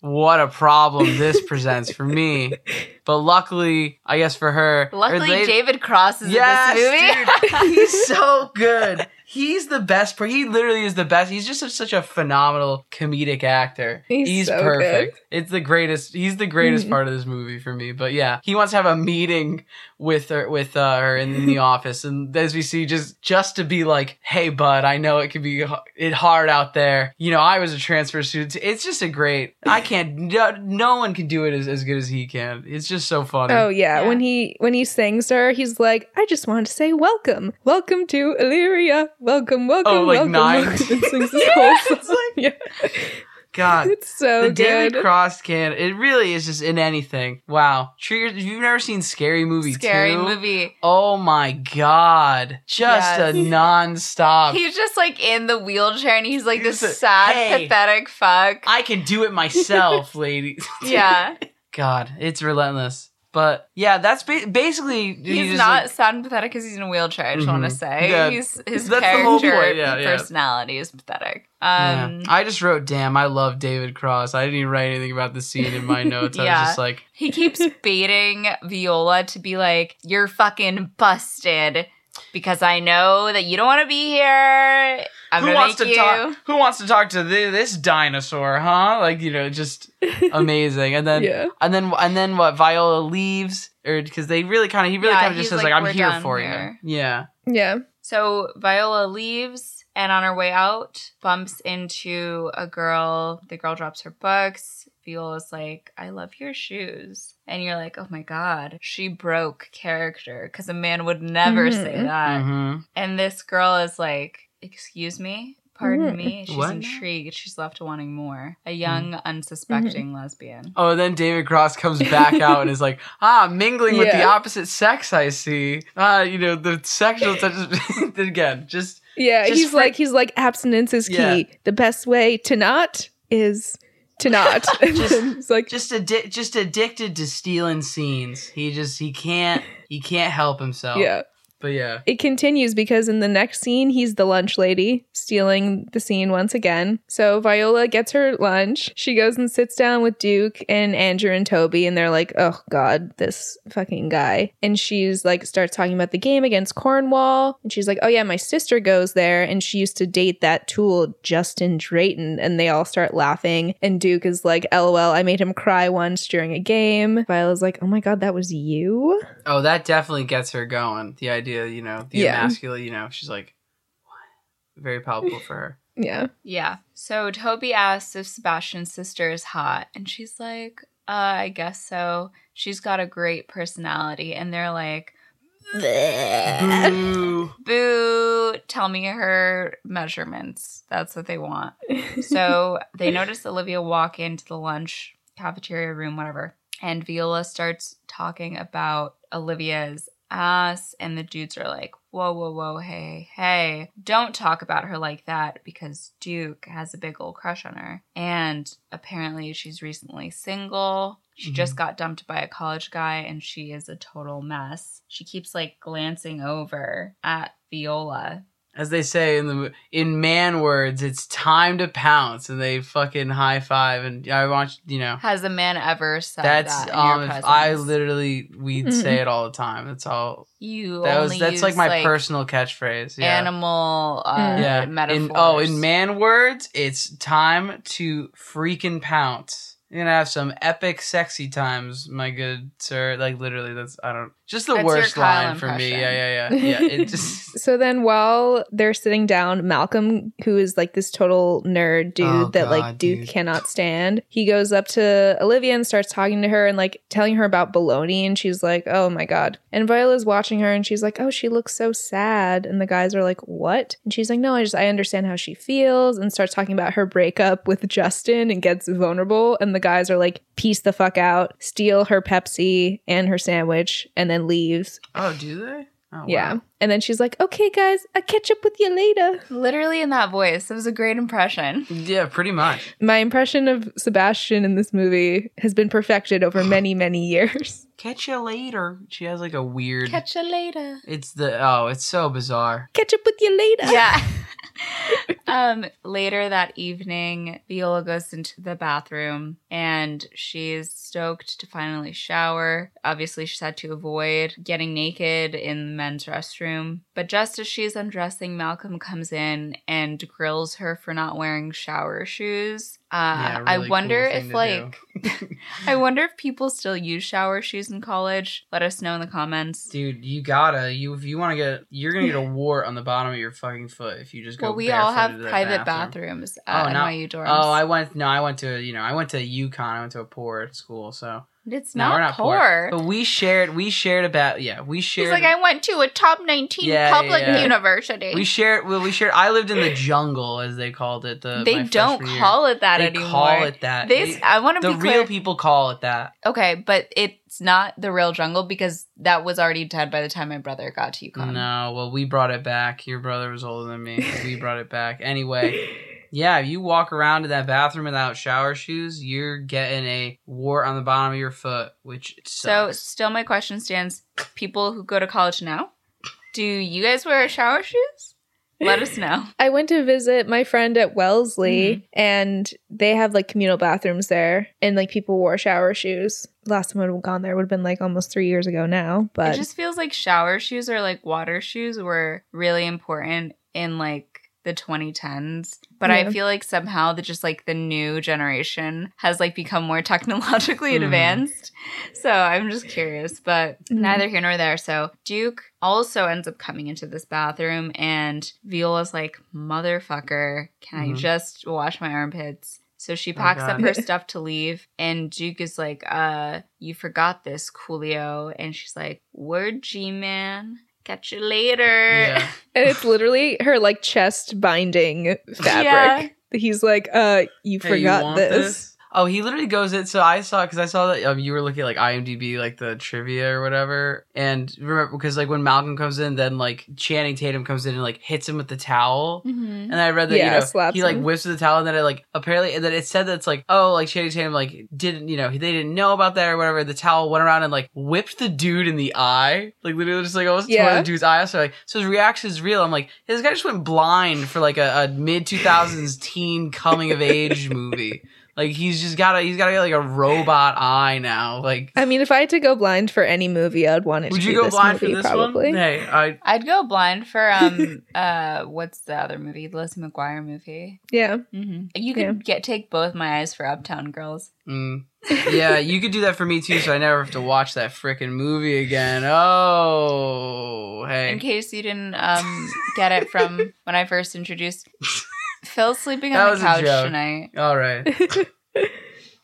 what a problem this presents for me. (laughs) But luckily, I guess for her luckily they- david cross is Yes, in this movie dude. He's so good. (laughs) He's the best. Per- he literally is the best. He's just such, such a phenomenal comedic actor. He's so perfect. It's the greatest. He's the greatest (laughs) part of this movie for me. But yeah, he wants to have a meeting with her with uh, her in, the (laughs) office, and as we see, just just to be like, "Hey, bud, I know it can be it hard out there. You know, I was a transfer student. It's just a great. I can't. No, no one can do it as, as good as he can. It's just so funny. Oh yeah. Yeah. when he when he sings to her, he's like, "I just want to say welcome, welcome to Illyria, welcome, welcome, Oh, like welcome." nine. welcome," sings (laughs) this (laughs) whole It's song. yeah. God. It's so the good. David Cross can it really is just in anything. Wow. Trigger you've never seen Scary Movie Scary 2, movie. Oh my god. Just Yes. a non-stop. He's just like in the wheelchair and he's like He's this a- sad, hey. pathetic fuck. I can do it myself, (laughs) lady. yeah. God, it's relentless. But yeah, that's ba- basically He's not like- sad and pathetic because he's in a wheelchair. I just want Mhm. to say Yeah. he's his That's character yeah, yeah. personality is pathetic. Um, I just wrote, "Damn, I love David Cross." I didn't even write anything about the scene in my (laughs) notes. I was just like, he keeps (laughs) baiting Viola to be like, "You're fucking busted." Because I know that you don't want to be here. I'm "Who wants to you. talk? Who wants to talk to thi- this dinosaur? Huh? Like you know, just (laughs) amazing." And then, yeah. and then, and then, what? Viola leaves, or because they really kind of, he really Yeah, kind of just says like, like, "I'm here for here." you." Yeah. Yeah. So Viola leaves and on her way out bumps into a girl. The girl drops her books. Viola's like, I love your shoes. And you're like, oh my God, she broke character because a man would never say Mhm. that. hmm And this girl is like, excuse me? Pardon Mhm. me? She's What? intrigued. She's left wanting more. A young, unsuspecting lesbian. Oh, then David Cross comes back (laughs) out and is like, "Ah, mingling with the opposite sex. I see. Ah, you know the sexual (laughs) touches (laughs) again. Just Yeah. Just he's for- like he's like abstinence is key. Yeah. The best way to not is (laughs) to not. (laughs) Just- (laughs) like just addi- just addicted to stealing scenes. He just he can't he can't help himself. yeah. But yeah. It continues because in the next scene, he's the lunch lady, stealing the scene once again. So Viola gets her lunch. She goes and sits down with Duke and Andrew and Toby, and they're like, oh God, this fucking guy. And she's like, starts talking about the game against Cornwall. And she's like, oh yeah, my sister goes there, and she used to date that tool, Justin Drayton. And they all start laughing. And Duke is like, lol, I made him cry once during a game. Viola's like, oh my God, that was you? Oh, that definitely gets her going. The idea, you know, the Yeah. emasculate, you know, she's like, what? Very palpable for her. (laughs) Yeah. Yeah. So Toby asks if Sebastian's sister is hot, and she's like, uh, I guess so. She's got a great personality. And they're like, Boo. (laughs) boo, tell me her measurements. That's what they want. So (laughs) they notice Olivia walk into the lunch cafeteria room, whatever. And Viola starts talking about Olivia's ass. And the dudes are like, whoa, whoa, whoa, hey, hey, don't talk about her like that because Duke has a big old crush on her. And apparently she's recently single. She just mm-hmm. got dumped by a college guy and she is a total mess. She keeps like glancing over at Viola. As they say in the in man words, it's time to pounce, and they fucking high five. And I want you know Has a man ever said that's that in um. your If presence? I literally we'd Mhm. say it all the time. That's all. you That only was that's use, like my personal catchphrase. Yeah. animal uh, Mm. yeah. metaphors. In, oh, in man words, it's time to freaking pounce. You're gonna have some epic, sexy times, my good sir. Like literally, that's I don't just the That's worst Kyle line for me. Yeah, yeah, yeah, yeah. It (laughs) just So then while they're sitting down, Malcolm, who is like this total nerd dude Oh, that like Duke dude. cannot stand, he goes up to Olivia and starts talking to her and like telling her about baloney. And she's like, oh my God. And Viola's watching her and she's like, oh, she looks so sad. And the guys are like, what? And she's like, no, I just, I understand how she feels and starts talking about her breakup with Justin and gets vulnerable. And the guys are like, peace the fuck out, steal her Pepsi and her sandwich, and then leaves. oh, do they? Oh, wow. Yeah. And then she's like, okay, guys, I'll catch up with you later. Literally in that voice. It was a great impression. Yeah, pretty much. My impression of Sebastian in this movie has been perfected over (gasps) many, many years. Catch you later. She has like a weird. Catch you later. It's the oh, it's so bizarre. Catch up with you later. Yeah. (laughs) (laughs) um, later that evening, Viola goes into the bathroom and she's stoked to finally shower. Obviously, she's had to avoid getting naked in the men's restroom. But just as she's undressing, Malcolm comes in and grills her for not wearing shower shoes. Uh, Yeah, I wonder cool if, like, (laughs) (laughs) I wonder if people still use shower shoes in college. Let us know in the comments. Dude, you gotta you if you want to get you're gonna get a wart on the bottom of your fucking foot if you just go. Well, we all have barefooted to that private bathroom. bathrooms at Oh, no. NYU dorms. Oh, I went. No, I went to. You know, I went to UConn. I went to a poor school, so It's No, not, not poor. But we shared. We shared about. Yeah, we shared. He's like, I went to a top 19 Yeah, public yeah. university. we shared. Well, we shared. I lived in the jungle, as they called it. The they don't year. call it that They anymore. call it that. They- I want to the be real people call it that. Okay, but it's not the real jungle because that was already dead by the time my brother got to UConn. No, well, we brought it back. Your brother was older than me. We brought it back. Anyway, (laughs) yeah, if you walk around to that bathroom without shower shoes, you're getting a wart on the bottom of your foot, which So, still, my question stands: People who go to college now, do you guys wear shower shoes? Let us know. (laughs) I went to visit my friend at Wellesley Mm-hmm. and they have like communal bathrooms there and like people wore shower shoes. Last time I would have gone there would have been like almost three years ago now. But it just feels like shower shoes or like water shoes were really important in like the 2010s but i feel like somehow that just like the new generation has like become more (laughs) technologically Mhm. advanced so i'm just curious but Mhm. neither here nor there so duke also ends up coming into this bathroom and viola's like motherfucker can i Mhm. just wash my armpits so she Oh, packs up her (laughs) stuff to leave, and Duke is like, uh, you forgot this, Coolio. And she's like, word G Man. Catch you later. yeah. (laughs) and it's literally her like chest binding fabric. He's like, uh, you Hey, you forgot this. Oh, he literally goes it. So I saw because I saw that um, you were looking at like IMDb, like the trivia or whatever. And remember, because like when Malcolm comes in, then like Channing Tatum comes in and like hits him with the towel. Mhm. And I read that Yeah, you know he like whips with the towel, and then it like apparently, and then it said that it's like oh like Channing Tatum like didn't you know they didn't know about that or whatever. The towel went around and like whipped the dude in the eye, like literally just like almost tore the dude's eye. So like so his reaction is real. I'm like this guy just went blind for like a, a mid 2000s teen coming of age (laughs) movie. Like he's just got a he's got like a robot eye now. Like I mean, if I had to go blind for any movie, I'd want it would to you be go this blind movie, for this probably. one? Hey, I I'd go blind for, (laughs) um, uh, what's the other movie? The Lizzie McGuire movie. Yeah. hmm You could Yeah. get take both my eyes for Uptown Girls. Mm. yeah, you could do that for me too, so I never have to watch that freaking movie again. Oh, hey. In case you didn't um, get it from (laughs) when I first introduced Phil's sleeping on the couch tonight. All right. (laughs) (laughs)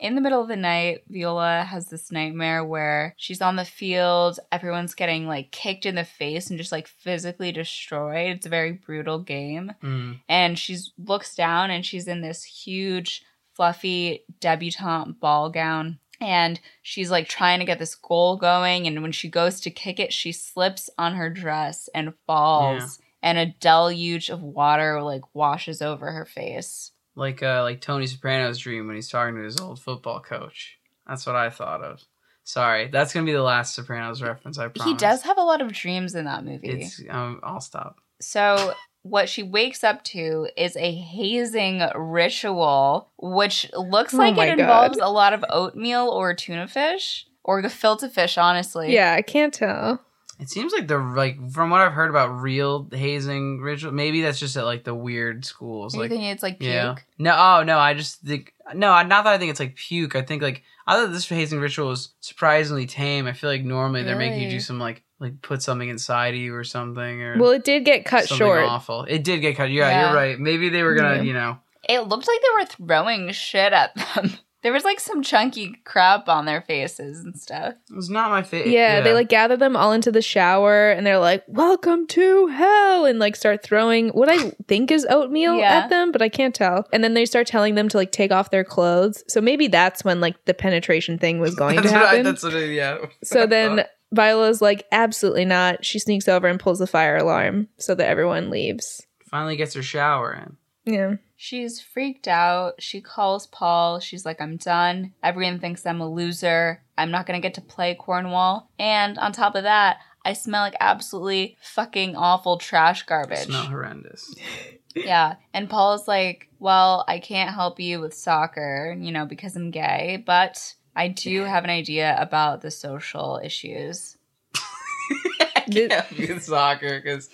In the middle of the night, Viola has this nightmare where she's on the field, everyone's getting like kicked in the face and just like physically destroyed. It's a very brutal game. Mm. And she looks down and she's in this huge, fluffy debutante ball gown. And she's like trying to get this goal going. And when she goes to kick it, she slips on her dress and falls. And a deluge of water like washes over her face. Like uh, like Tony Soprano's dream when he's talking to his old football coach. That's what I thought of. Sorry, that's gonna be the last Sopranos reference. I promise. He does have a lot of dreams in that movie. It's. Um, I'll stop. So what she wakes up to is a hazing ritual, which looks Oh like my it God. involves a lot of oatmeal or tuna fish or gefilte fish. Honestly, Yeah, I can't tell. It seems like the like from what I've heard about real hazing ritual. Maybe that's just at like the weird schools. You Like think it's like puke? Yeah. No. Oh no. I just think no. Not that I think it's like puke. I think like I thought this hazing ritual was surprisingly tame. I feel like normally they're making you do some like like put something inside of you or something or Well, it did get cut short. awful. It did get cut. Yeah, Yeah. you're right. Maybe they were gonna Yeah. you know. It looked like they were throwing shit at them. (laughs) there was like some chunky crap on their faces and stuff. It was not my favorite. Yeah, they like gather them all into the shower and they're like, "Welcome to hell," and like start throwing what I (laughs) think is oatmeal Yeah. at them, but I can't tell. And then they start telling them to like take off their clothes. So maybe that's when like the penetration thing was (laughs) going That's to what I, happen. that's what. I, yeah. so (laughs) then Viola's like, "Absolutely not." She sneaks over and pulls the fire alarm so that everyone leaves. finally gets her shower in. Yeah. She's freaked out. She calls Paul. She's like, I'm done. Everyone thinks I'm a loser. I'm not going to get to play Cornwall. And on top of that, I smell like absolutely fucking awful trash garbage. Smell horrendous. (laughs) Yeah. And Paul's like, Well, I can't help you with soccer, you know, because I'm gay, but I do have an idea about the social issues. (laughs) (laughs) Yeah, with (laughs) soccer because,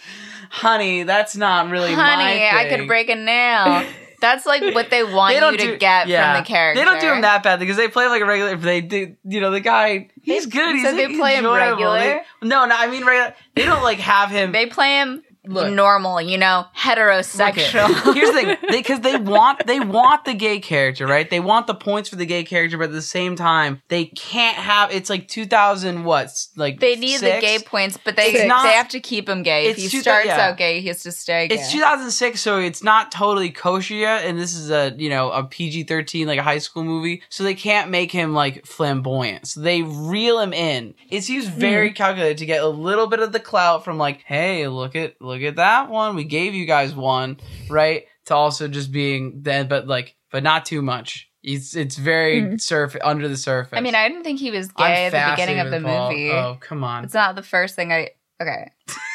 honey, that's not really my Honey, I could break a nail. (laughs) That's like what they want They you to do- get yeah. from the character. They don't do him that bad because they play like a regular. They do, you know, the guy. He's good. He's so they like, play him enjoyable. regular? They- no, no, I mean regular. They don't like have him. They play him Look. normal, you know, heterosexual. Here's the thing, (laughs) because they, want they want the gay character, right? They want the points for the gay character, but at the same time, they can't have. It's like 2000 what? Like They need the gay points, but they not- they have to keep him gay. If he two- starts yeah. out gay, he has to stay gay. It's 2006, so it's not totally kosher yet, and this is a you know a PG-13 like a high school movie, so they can't make him like flamboyant. So they reel him in. It seems hmm. very calculated to get a little bit of the clout from like, hey, look at look at that one, we gave you guys one, right? To also just being then, but like, but not too much. It's it's very Mhm. surf under the surface. I mean, I didn't think he was I'm gay at the beginning of the Paul. movie. Oh come on. It's not the first thing I. Okay,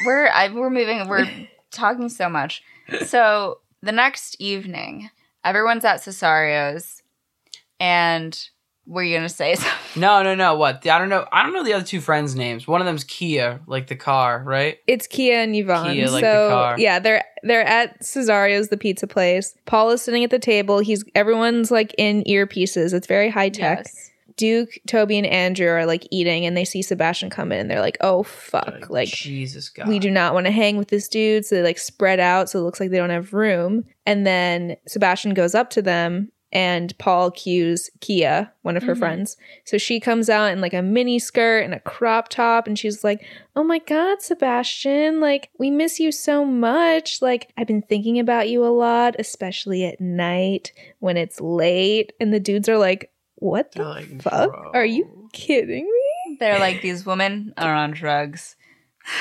we're I, we're moving. We're (laughs) talking so much. So the next evening, everyone's at Cesario's, and were you gonna say (laughs) something? No, no, no. What? I don't know. I don't know the other two friends' names. One of them's Kia, like the car, right? It's Kia and Yvonne. Kia, like so the car. yeah, they're they're at Cesario's, the pizza place. Paul is sitting at the table. He's everyone's like in earpieces. It's very high tech. Yes. Duke, Toby, and Andrew are like eating, and they see Sebastian come in, and they're like, "Oh fuck!" Like Jesus God. we do not want to hang with this dude. So they like spread out, so it looks like they don't have room. And then Sebastian goes up to them, and Paul cues Kia, one of her Mhm. friends. So she comes out in like a mini skirt and a crop top, and she's like, "Oh my god, Sebastian! Like we miss you so much. Like I've been thinking about you a lot, especially at night when it's late." And the dudes are like, "What the They're like, fuck? "Bro." Are you kidding me?" They're like these women are on drugs.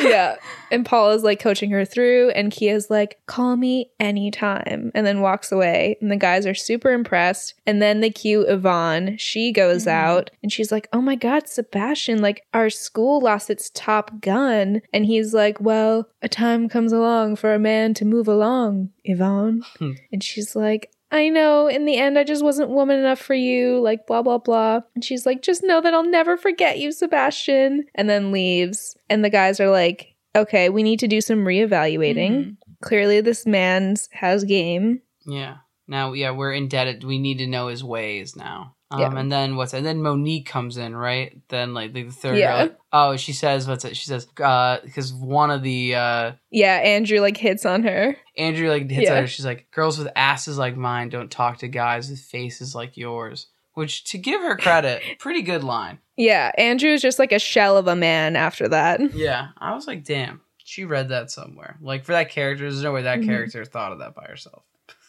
Yeah. And Paul is like coaching her through, and Kia's like, call me anytime, and then walks away. And the guys are super impressed. And then they cue Yvonne. She goes Mhm. out and she's like, oh my God, Sebastian, like our school lost its top gun. And he's like, well, a time comes along for a man to move along, Yvonne. Hmm. and she's like, I know, in the end, I just wasn't woman enough for you, like, blah, blah, blah. And she's like, just know that I'll never forget you, Sebastian. And then leaves. And the guys are like, okay, we need to do some reevaluating. Mhm. Clearly, this man's has game. Yeah. Now, yeah, we're indebted. We need to know his ways now. Um, Yeah. And then what's and then Monique comes in, right? Then like the third Yeah. girl. Oh, she says what's it? She says uh because one of the uh Yeah, Andrew, like, hits on her. Andrew like hits Yeah. at her. She's like, girls with asses like mine don't talk to guys with faces like yours. Which, to give her credit, (laughs) pretty good line. Yeah, Andrew's just like a shell of a man after that. (laughs) Yeah, I was like, damn, she read that somewhere. Like for that character, there's no way that Mhm. character thought of that by herself.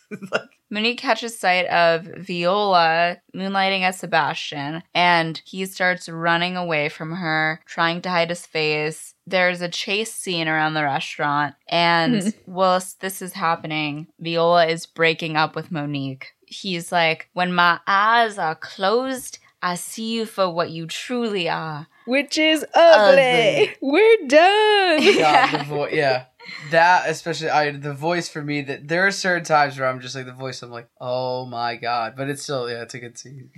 (laughs) like, Monique catches sight of Viola moonlighting as Sebastian, and he starts running away from her, trying to hide his face. There's a chase scene around the restaurant, and (laughs) whilst this is happening, Viola is breaking up with Monique. He's like, When my eyes are closed, I see you for what you truly are. Which is ugly. Ugly. We're done. God, (laughs) the vo- yeah, that especially I the voice for me. That there are certain times where I'm just like the voice. I'm like, oh my god, but it's still yeah, it's a good scene.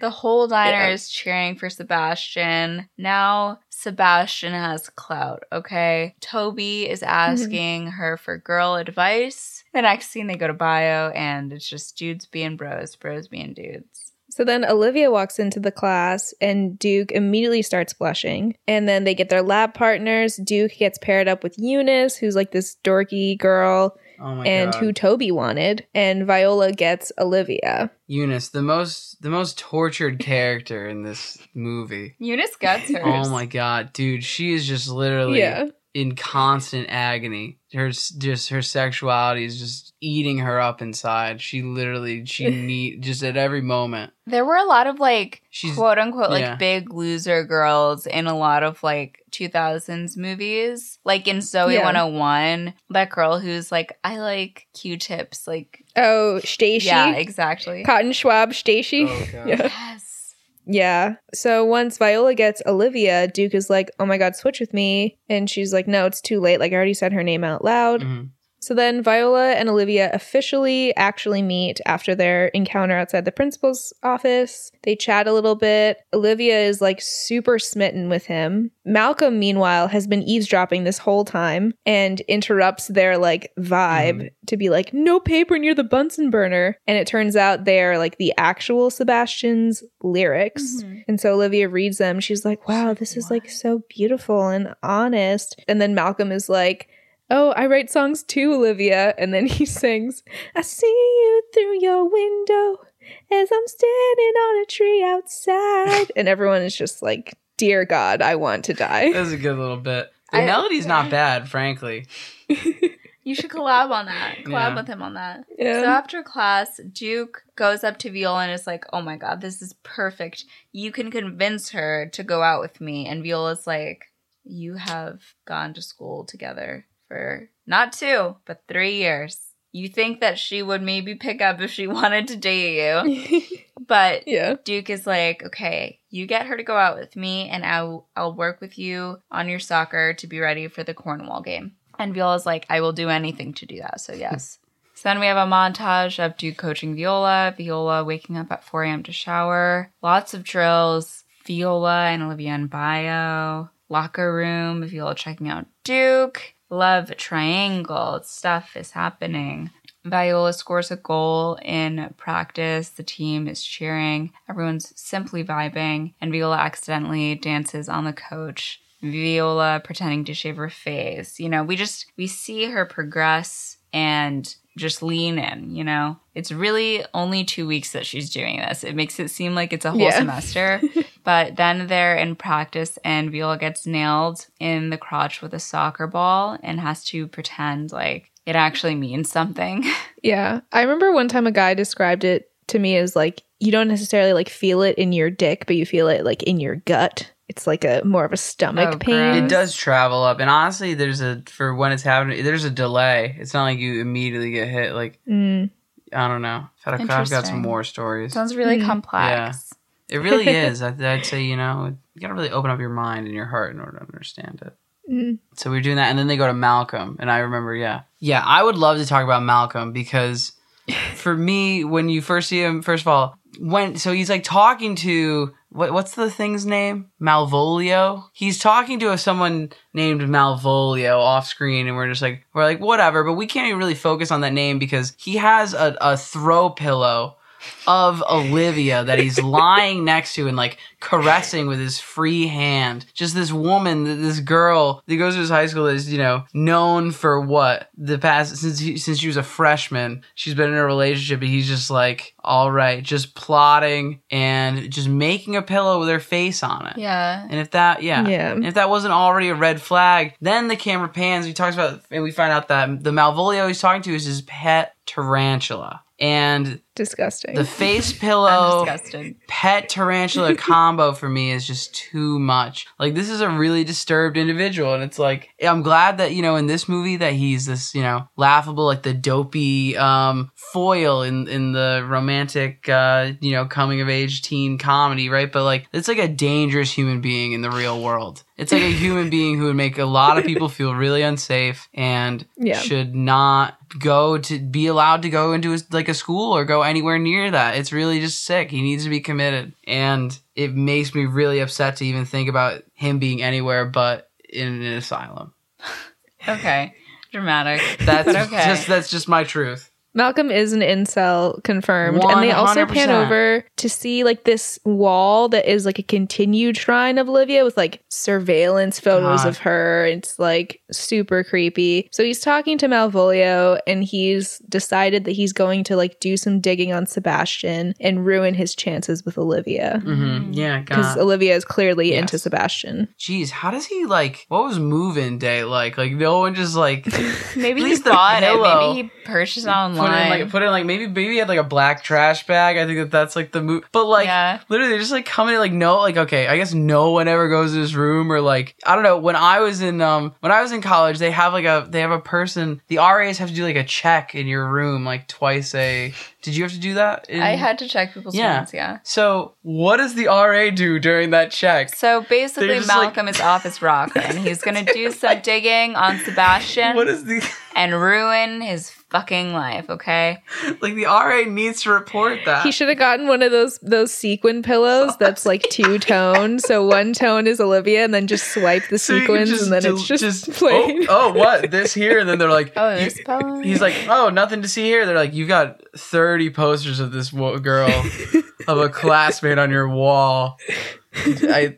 The whole diner Yeah. is cheering for Sebastian. Now Sebastian has clout, okay? Toby is mm-hmm. asking her for girl advice. The next scene they go to bio and it's just dudes being bros, bros being dudes. So then Olivia walks into the class and Duke immediately starts blushing. And then they get their lab partners. Duke gets paired up with Eunice, who's like this dorky girl, Oh my and god, who Toby wanted. And Viola gets Olivia. Eunice, the most the most tortured character in this movie. Eunice gets oh hers. Oh my god, dude, she is just literally Yeah. In constant agony. Her just her sexuality is just eating her up inside. She literally she (laughs) need just at every moment. There were a lot of like She's quote unquote like yeah. big loser girls in a lot of like 2000s movies. Like in Zoey Yeah. 101, that girl who's like, I like Q-tips. Like, Oh, Stacy. yeah, exactly. Cotton Swab Stacy. Oh, (laughs) Yeah. Yes. Yeah. So once Viola gets Olivia, Duke is like, oh my God, switch with me. And she's like, no, it's too late. Like, I already said her name out loud. Mhm. So then Viola and Olivia officially actually meet after their encounter outside the principal's office. They chat a little bit. Olivia is like super smitten with him. Malcolm, meanwhile, has been eavesdropping this whole time and interrupts their like vibe to be like, no paper near the Bunsen burner. And it turns out they're like the actual Sebastian's lyrics. Mhm. And so Olivia reads them. She's like, wow, this is like so beautiful and honest. And then Malcolm is like, oh, I write songs too, Olivia. And then he (laughs) sings, I see you through your window as I'm standing on a tree outside. and everyone is just like, Dear God, I want to die. That was a good little bit. The I- melody's not bad, frankly. (laughs) You should collab on that. (laughs) Collab Yeah. with him on that. Yeah. So after class, Duke goes up to Viola and is like, "Oh my god, this is perfect. You can convince her to go out with me." And Viola's like, "You have gone to school together for not two, but 3 years. You think that she would maybe pick up if she (laughs) wanted to date you." (laughs) But yeah. Duke is like, okay, you get her to go out with me, and I'll I'll work with you on your soccer to be ready for the Cornwall game. And Viola's like, I will do anything to do that. So (laughs) yes. so then we have a montage of Duke coaching Viola, Viola waking up at 4 a.m. to shower, lots of drills, Viola and Olivia in bio, locker room, Viola checking out Duke, love triangle, stuff is happening. Viola scores a goal in practice. The team is cheering. Everyone's simply vibing. And Viola accidentally dances on the coach. Viola pretending to shave her face. You know, we just, we see her progress and just lean in, you know? It's really only two weeks that she's doing this. It makes it seem like it's a whole Yeah. semester. (laughs) but then they're in practice and Viola gets nailed in the crotch with a soccer ball and has to pretend like it actually means something. (laughs) Yeah. I remember one time a guy described it to me as like, you don't necessarily like feel it in your dick, but you feel it like in your gut. It's like a more of a stomach Oh, pain. gross. It does travel up, and honestly, there's a for when it's happening. There's a delay. It's not like you immediately get hit. Like Mm. I don't know. I've got, some more stories. Sounds really Mhm. complex. It really is. I'd, I'd say you know you gotta really open up your mind and your heart in order to understand it. Mm. So we were doing that, and then they go to Malcolm, and I remember, yeah, yeah, I would love to talk about Malcolm because (laughs) for me, when you first see him, first of all, when so he's like talking to what what's the thing's name? Malvolio. He's talking to someone named Malvolio off screen, and we're just like we're like whatever, but we can't even really focus on that name because he has a, a throw pillow of Olivia that he's (laughs) lying next to and like caressing with his free hand. Just this woman, this girl that goes to his high school that is, you know, known for what the past since he, since she was a freshman. She's been in a relationship, and he's just like, all right, just plotting and just making a pillow with her face on it. Yeah. And if that, yeah. Yeah. And if that wasn't already a red flag, then the camera pans. He talks about, and we find out that the Malvolio he's talking to is his pet tarantula. And Disgusting. the face pillow pet tarantula (laughs) combo for me is just too much. Like this is a really disturbed individual and it's like I'm glad that you know in this movie that he's this, you know, laughable like the dopey um foil in in the romantic uh, you know, coming of age teen comedy, right? But like it's like a dangerous human being in the real world. It's like a human (laughs) being who would make a lot of people feel really unsafe and Yeah. should not go to be allowed to go into his, like a school or go anywhere near that. It's really just sick. He needs to be committed. And it makes me really upset to even think about him being anywhere but in an asylum. (laughs) Okay. Dramatic. That's okay. just that's just my truth. Malcolm is an incel confirmed. And they also pan over to see like this wall that is like a continued shrine of Olivia with like surveillance photos God. of her. It's like super creepy. So he's talking to Malvolio and he's decided that he's going to like do some digging on Sebastian and ruin his chances with Olivia. hmm Yeah, Because Olivia is clearly Yes. into Sebastian. Jeez, how does he like? What was moving day like? Like no one just like (laughs) Maybe he least the it. Maybe he purchased it put in like put in like maybe maybe had like a black trash bag. I think that that's like the move. But like yeah. literally just like coming in like no like okay i guess no one ever goes to this room or like i don't know when i was in um when i was in college they have like a they have a person the ras have to do like a check in your room like twice a did you have to do that in- I had to check people's Yeah. rooms, yeah. so what does the ra do during that check So basically, They're like- Malcolm is off his rocker, and he's gonna (laughs) do some digging on Sebastian what is the and ruin his fucking life. Okay, like the ra needs to report that He should have gotten one of those those sequin pillows that's like two tone. So one tone is Olivia, and then just swipe the (laughs) So you can sequins, and then del- it's just, oh, plain. oh what this here and then they're like (laughs) Oh, this poem? he's like oh nothing to see here they're like you've got 30 posters of this girl of a (laughs) classmate on your wall. I,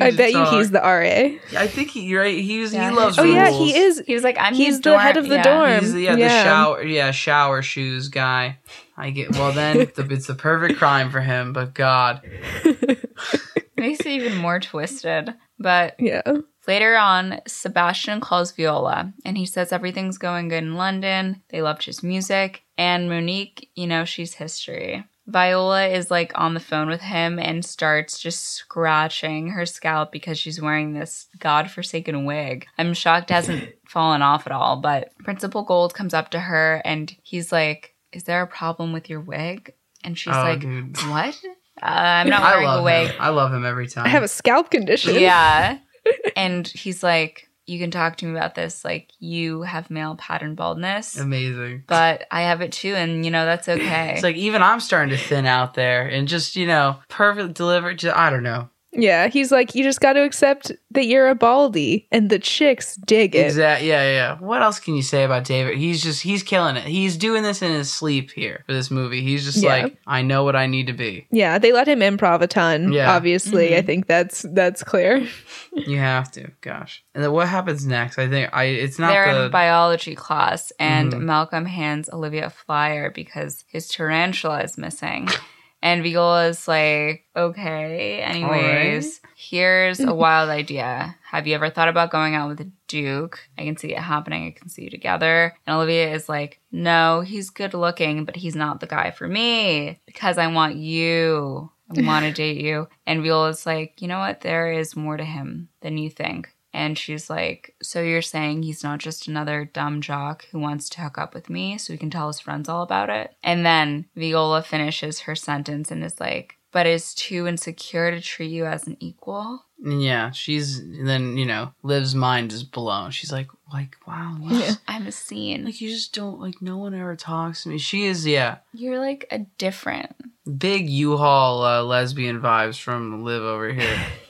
I bet you he's the RA. I think he you're right. He's Yeah. he loves Oh yeah, he is. He was like, I'm He's his the head of the yeah. dorm. He's the, yeah, the shower yeah shower shoes guy. I get well then the, it's the perfect crime for him. But God, (laughs) Makes it even more twisted. But Yeah. later on, Sebastian calls Viola and he says everything's going good in London. They loved his music. And Monique, you know, she's history. Viola is like on the phone with him and starts just scratching her scalp because she's wearing this godforsaken wig. I'm shocked it hasn't (laughs) fallen off at all, but Principal Gold comes up to her and he's like, Is there a problem with your wig? And she's oh, like, dude. What? Uh, I'm not wearing a wig. him. I love him every time. I have a scalp condition. Yeah. (laughs) and he's like, You can talk to me about this. Like, you have male pattern baldness, amazing. but I have it too. And, you know, that's (laughs) okay. It's like even I'm starting to thin out there, and just you know, perfect delivered. Just, I don't know. Yeah, he's like, you just got to accept that you're a baldy, and the chicks dig it. Exactly. Yeah, yeah, yeah. What else can you say about David? He's just he's killing it. He's doing this in his sleep here for this movie. He's just Yeah. like, I know what I need to be. Yeah, they let him improv a ton. Yeah. Obviously, Mhm. I think that's that's clear. (laughs) You have to. Gosh. And then what happens next? I think I. It's not They're the. in biology class, and Mhm. Malcolm hands Olivia a flyer because his tarantula is missing. And Viola's like, okay, anyways, here's a mm. wild idea. Have you ever thought about going out with a Duke? I can see it happening. I can see you together. And Olivia is like, no, he's good looking, but he's not the guy for me because I want you. I want to (laughs) date you. And Viola's like, you know what? There is more to him than you think. And she's like, So you're saying he's not just another dumb jock who wants to hook up with me so he can tell his friends all about it? And then Viola finishes her sentence and is like, But is too insecure to treat you as an equal? yeah, she's then you know Liv's mind is blown. She's like, like wow. Yeah. (laughs) I'm a scene. Like you just don't like no one ever talks to me. She is yeah, You're like a different. big U-Haul uh, lesbian vibes from Liv over here. (laughs)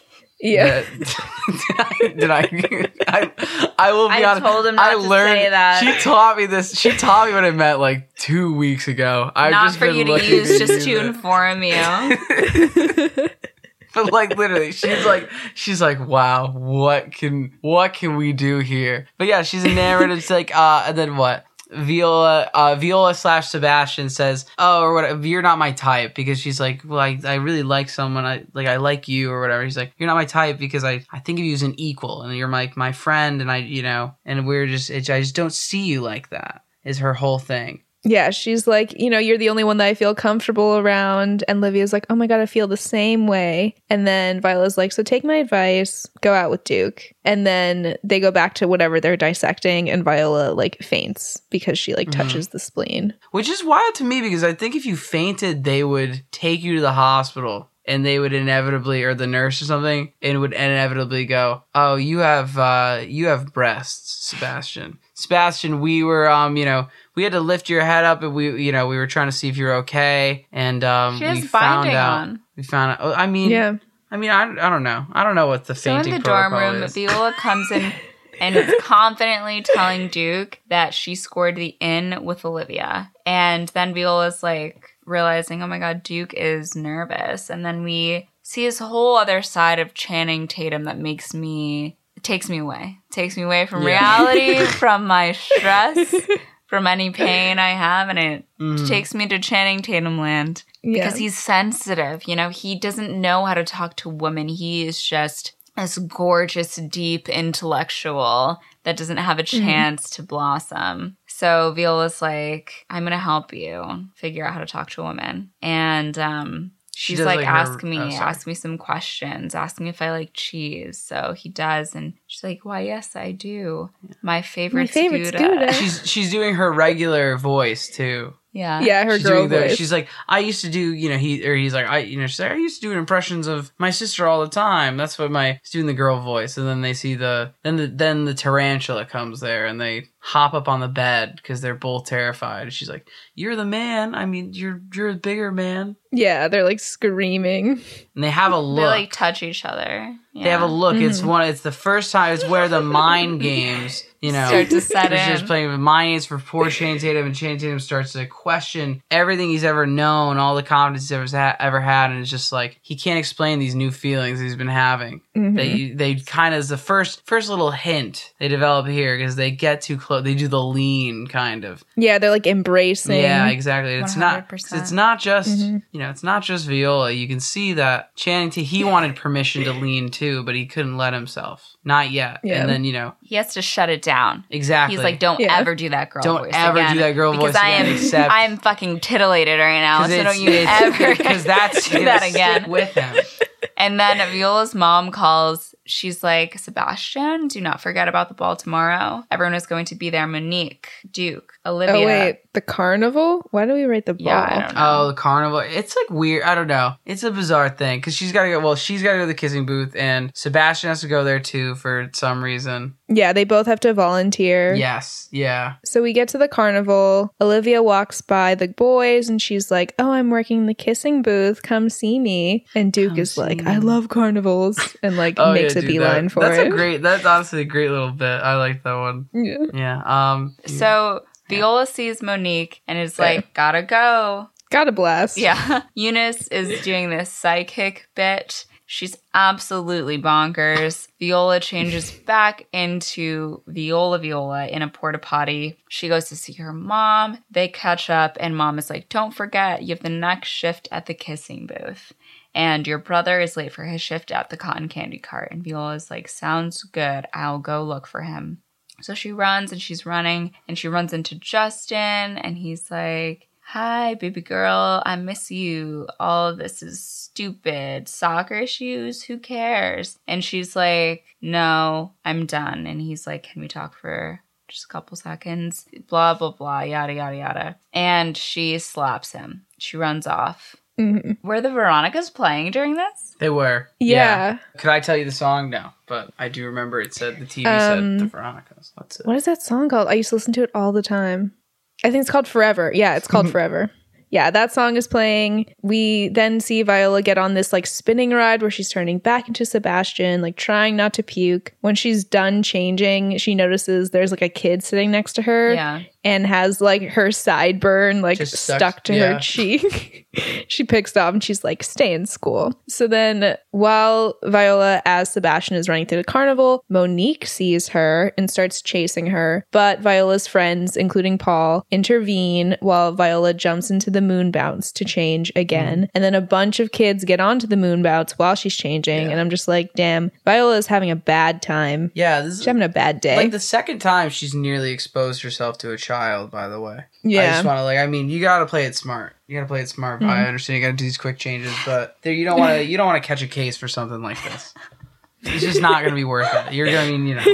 Yeah. That- did (laughs) I? (laughs) Did I, I, I will be I honest. told him not I to learned say that. she taught me this. She taught me what it meant like two weeks ago. I've not just for you to use, just to inform you. (laughs) but like literally, she's like, she's like, wow, what can what can we do here? But yeah, she's enamored. It's like, uh, and then what? Viola, uh, Viola slash Sebastian says, "Oh, or whatever, You're not my type," because she's like, "Well, I, I really like someone. I like, I like you, or whatever." He's like, "You're not my type because I, I think of you as an equal, and you're my my friend, and I, you know, and we're just, it, I just don't see you like that." Is her whole thing. Yeah, she's like, you know, you're the only one that I feel comfortable around. And Livia's like, oh my God, I feel the same way. And then Viola's like, so take my advice, go out with Duke. And then they go back to whatever they're dissecting, and Viola like faints because she like Mhm. touches the spleen. Which is wild to me because I think if you fainted, they would take you to the hospital and they would inevitably, or the nurse or something, and would inevitably go, "Oh, you have uh, you have breasts, Sebastian. Sebastian, we were um, you know, we had to lift your head up, and we, you know, we were trying to see if you're okay, and um, She has we found binding out. on. We found out. oh, I mean, Yeah. I mean, I, I don't know. I don't know what the So in fainting the dorm room, is. Viola (laughs) comes in and is confidently telling Duke that she scored the in with Olivia. And then Viola's like realizing, oh my god, Duke is nervous. And then we see this whole other side of Channing Tatum that makes me it takes me away. takes me away from Yeah. reality, (laughs) from my stress, (laughs) from any pain I have, and it Mhm. takes me to Channing Tatum land Yeah. because he's sensitive. You know, he doesn't know how to talk to women. He is just this gorgeous, deep intellectual that doesn't have a Mm-hmm. chance to blossom. So Viola's like, I'm gonna help you figure out how to talk to a woman. And um She she's does, like, like, her- ask me, oh, ask me some questions, ask me if I like cheese. So he does, and she's like, Why, yes, I do. My favorite, My favorite Scuda." Scuda. She's she's doing her regular voice too. Yeah. yeah, her she's girl doing the- voice. she's like, I used to do, you know, he or he's like, I, you know, she's like, I used to do impressions of my sister all the time. That's what my she's doing the girl voice, and then they see the then the then the tarantula comes there, and they hop up on the bed because they're both terrified. She's like, "You're the man. I mean, you're you're a bigger man." Yeah, they're like screaming. And they have a They look. like touch each other. They have a look. It's Mhm. one. It's the first time. It's where the mind games. You know, Start to set She's just playing with mind games for poor Channing Tatum, and Channing Tatum starts to question everything he's ever known, all the confidence he's ever, ha- ever had, and it's just like he can't explain these new feelings he's been having. Mhm. They they kind of is the first first little hint they develop here because they get too close. They do the lean kind of. yeah, they're like embracing. Yeah, exactly. It's not 100%. it's not just Mhm. you know, it's not just Viola. You can see that Channing T he wanted permission to lean too, but he couldn't let himself. Not yet. Yeah. And then, you know, He has to shut it down. exactly. He's like, don't Yeah. ever do that girl Don't voice ever again, do that girl because voice I am, except- I am fucking titillated right now. 'Cause So don't you ever (laughs) because that's (laughs) do that again. with him. And then Viola's mom calls. She's like, Sebastian, do not forget about the ball tomorrow. Everyone is going to be there. Monique, Duke, Olivia. Oh wait, the carnival? Why do we write the ball? Yeah, I don't know. Oh, the carnival. It's like weird. I don't know. It's a bizarre thing because she's got to go. Well, she's got to go to the kissing booth, and Sebastian has to go there too for some reason. Yeah, they both have to volunteer. Yes. Yeah. So we get to the carnival. Olivia walks by the boys and she's like, Oh, I'm working the kissing booth. Come see me. And Duke Come is like, me. I love carnivals and like Oh, makes yeah, a beeline that- for that's it. a great. That's honestly a great little bit. I like that one. Yeah. Yeah. Um. So Viola sees Monique and is like, gotta go. Got a blast. Yeah. (laughs) Eunice is doing this psychic bit. She's absolutely bonkers. Viola changes back into Viola Viola in a porta potty. She goes to see her mom. They catch up, and mom is like, Don't forget, you have the next shift at the kissing booth. And your brother is late for his shift at the cotton candy cart. And Viola is like, Sounds good. I'll go look for him. So she runs and she's running and she runs into Justin and he's like, Hi, baby girl, I miss you. All this is stupid. Soccer shoes, who cares? And she's like, No, I'm done. And he's like, Can we talk for just a couple seconds? Blah, blah, blah, yada, yada, yada. And she slaps him. She runs off. Mhm. Were the Veronicas playing during this? They were. Yeah. Could I tell you the song? No, but I do remember it said the TV Um, said the Veronicas. That's it. What is that song called? I used to listen to it all the time. I think it's called Forever. Yeah, it's called (laughs) Forever. Yeah, that song is playing. We then see Viola get on this like spinning ride where she's turning back into Sebastian, like trying not to puke. When she's done changing, she notices there's like a kid sitting next to her Yeah. And has like her sideburn like Just stuck, stuck- to yeah. her cheek. (laughs) she picks it off and she's like, stay in school. So then while Viola as Sebastian is running through the carnival, Monique sees her and starts chasing her. But Viola's friends, including Paul, intervene while Viola jumps into the moon bounce to change again. Mm-hmm. And then a bunch of kids get onto the moon bounce while she's changing. Yeah. And I'm just like, damn, Viola is having a bad time. Yeah, this She's is having a bad day. like the second time she's nearly exposed herself to a child. By the way, Yeah. I just want to like. I mean, you got to play it smart. You got to play it smart. I Mhm. understand you got to do these quick changes, but there you don't want to. You don't want to catch a case for something like this. It's just not going to be worth it. You're going to mean you know.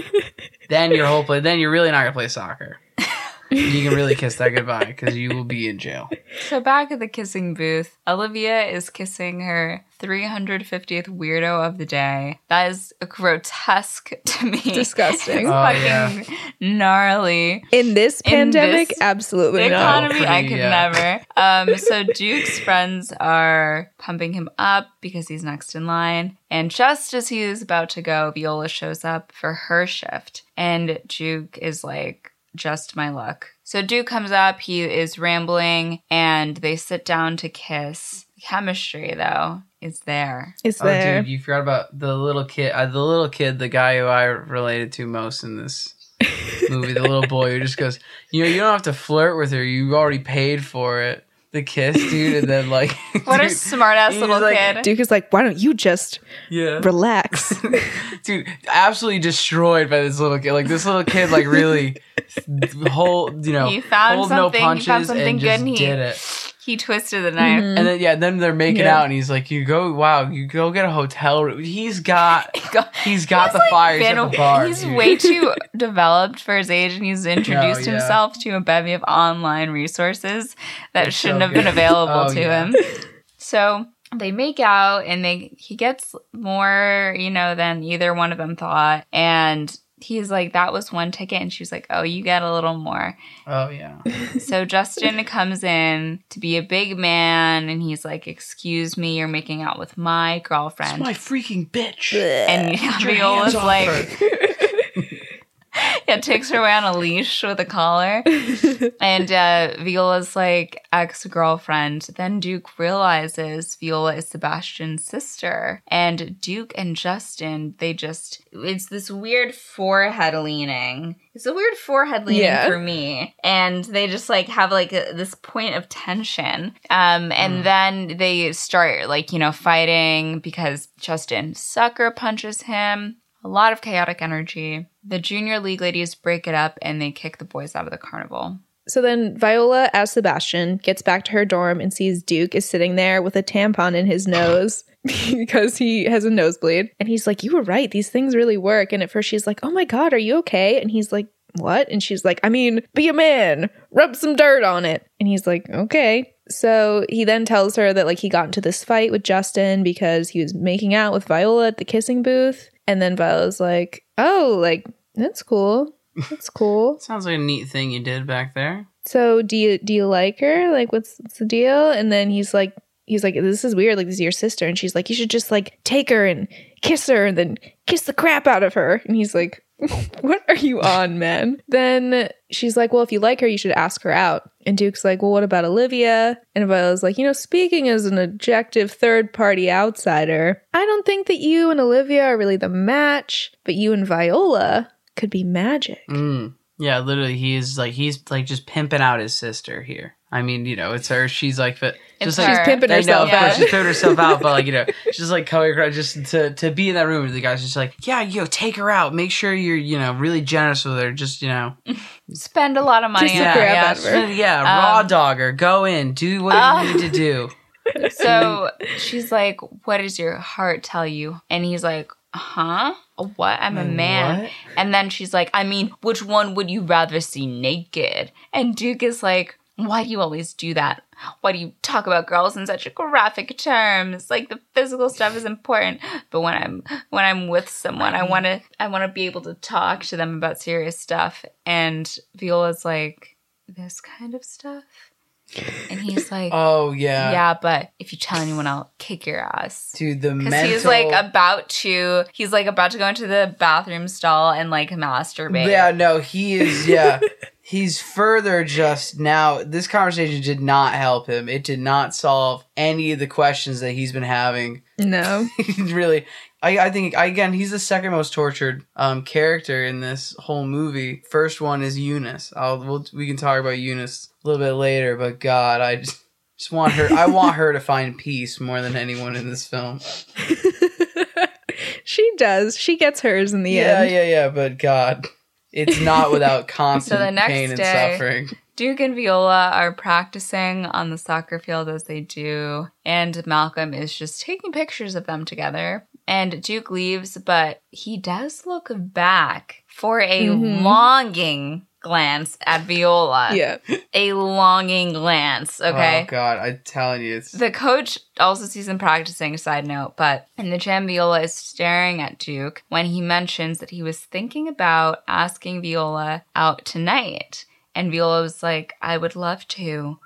Then your whole play. Then you're really not going to play soccer. (laughs) You can really kiss that goodbye because you will be in jail. So back at the kissing booth, Olivia is kissing her 350th weirdo of the day. That is grotesque to me. Disgusting. Oh, fucking gnarly. In this In pandemic, this- absolutely The not. economy, I could yeah. never. Um, so Duke's friends are pumping him up because he's next in line. And just as he is about to go, Viola shows up for her shift. And Duke is like, just my luck. So Duke comes up, he is rambling, and they sit down to kiss. Chemistry, though, is there. It's Oh, there. dude, you forgot about the little kid. Uh, the little kid, the guy who I related to most in this (laughs) movie, the little boy who just goes, you know, you don't have to flirt with her. You already paid for it. The kiss, dude, and then like, (laughs) What a dude, smart ass little like- kid. Duke is like, why don't you just yeah, relax? (laughs) dude, absolutely destroyed by this little kid. Like this little kid, like really (laughs) whole you know, He found hold something- he no found something and good just and he- did it. He twisted the knife. Mhm. And then yeah, then they're making Yeah. out, and he's like, "You go, wow, you go get a hotel room." He's got, (laughs) he's got He's, the like, fire. He's been- at the bar. he's way too (laughs) developed for his age, and he's introduced yeah. himself to a bevy of online resources that That's shouldn't so have been available Oh, to yeah. him. So they make out, and they he gets more, you know, than either one of them thought, and he's like, that was one ticket. And she's like, oh, you get a little more. Oh yeah. (laughs) So Justin comes in to be a big man and he's like, excuse me, you're making out with my girlfriend. It's my freaking bitch. and Viola's like, (laughs) (laughs) yeah, takes her away on a leash with a collar. (laughs) and uh, Viola's like ex girlfriend. Then Duke realizes Viola is Sebastian's sister. And Duke and Justin, they just, it's this weird forehead leaning. It's a weird forehead leaning Yeah. for me. And they just like have like a, this point of tension. Um, and then they start like, you know, fighting because Justin sucker punches him. A lot of chaotic energy. The junior league ladies break it up and they kick the boys out of the carnival. So then Viola, as Sebastian, gets back to her dorm and sees Duke is sitting there with a tampon in his nose (laughs) because he has a nosebleed. And he's like, You were right. These things really work. And at first she's like, Oh my God, are you okay? And he's like, What? And she's like, I mean, be a man, rub some dirt on it. And he's like, Okay. So he then tells her that like he got into this fight with Justin because he was making out with Viola at the kissing booth. And then Viola's like, Oh, like, that's cool. That's (laughs) cool. Sounds like a neat thing you did back there. so do you do you like her like what's, what's the deal and then he's like he's like this is weird like this is your sister and she's like you should just like take her and kiss her and then kiss the crap out of her and he's like (laughs) what are you on man? Then she's like well if you like her you should ask her out. And duke's like well what about olivia? And viola's like you know speaking as an objective third party outsider i don't think that you and olivia are really the match but you and viola could be magic. Mm. Yeah, literally, he's like he's like just pimping out his sister here. I mean, you know, it's her. She's like, fi- It's just like her. pimping I know, herself of course, out. she's pimping herself out, but like you know, (laughs) she's like coming across just to to be in that room. The guy's just like, yeah, yo, take her out. Make sure you're you know really generous with her. Just you know, (laughs) Spend a lot of money Just on her. Yeah. out of her. yeah, Um, raw dog her. Go in, do what Ah. you need to do. (laughs) So she's like, What does your heart tell you? And he's like, Huh? What? I'm a man. What? And then she's like, I mean, which one would you rather see naked? And Duke is like, Why do you always do that? Why do you talk about girls in such graphic terms? Like the physical stuff is important, but when I'm when I'm with someone, I want to I want to be able to talk to them about serious stuff. And Viola's like, this kind of stuff. And he's like, Oh yeah, yeah, but if you tell anyone, I'll kick your ass. dude. The Because mental. he's like about to, he's like about to go into the bathroom stall and like masturbate. Yeah, no, he is. Yeah, (laughs) he's further just now. This conversation did not help him. It did not solve any of the questions that he's been having. no He's (laughs) really, I, I think again, he's the second most tortured um, character in this whole movie. First one is Eunice. I'll we'll, we can talk about Eunice a little bit later. But God, I just. Just want her. I want her to find peace more than anyone in this film. (laughs) she does. She gets hers in the yeah, end. yeah, yeah. Yeah. But God, it's not without (laughs) constant next pain and day- suffering. Duke and Viola are practicing on the soccer field as they do, and Malcolm is just taking pictures of them together. And Duke leaves, but he does look back for a Mhm. longing glance at Viola. Yeah. A longing glance, oh, okay? Oh God, I'm telling you, it's The coach also sees him practicing, side note, but in the gym, Viola is staring at Duke when he mentions that he was thinking about asking Viola out tonight. And Viola was like, I would love to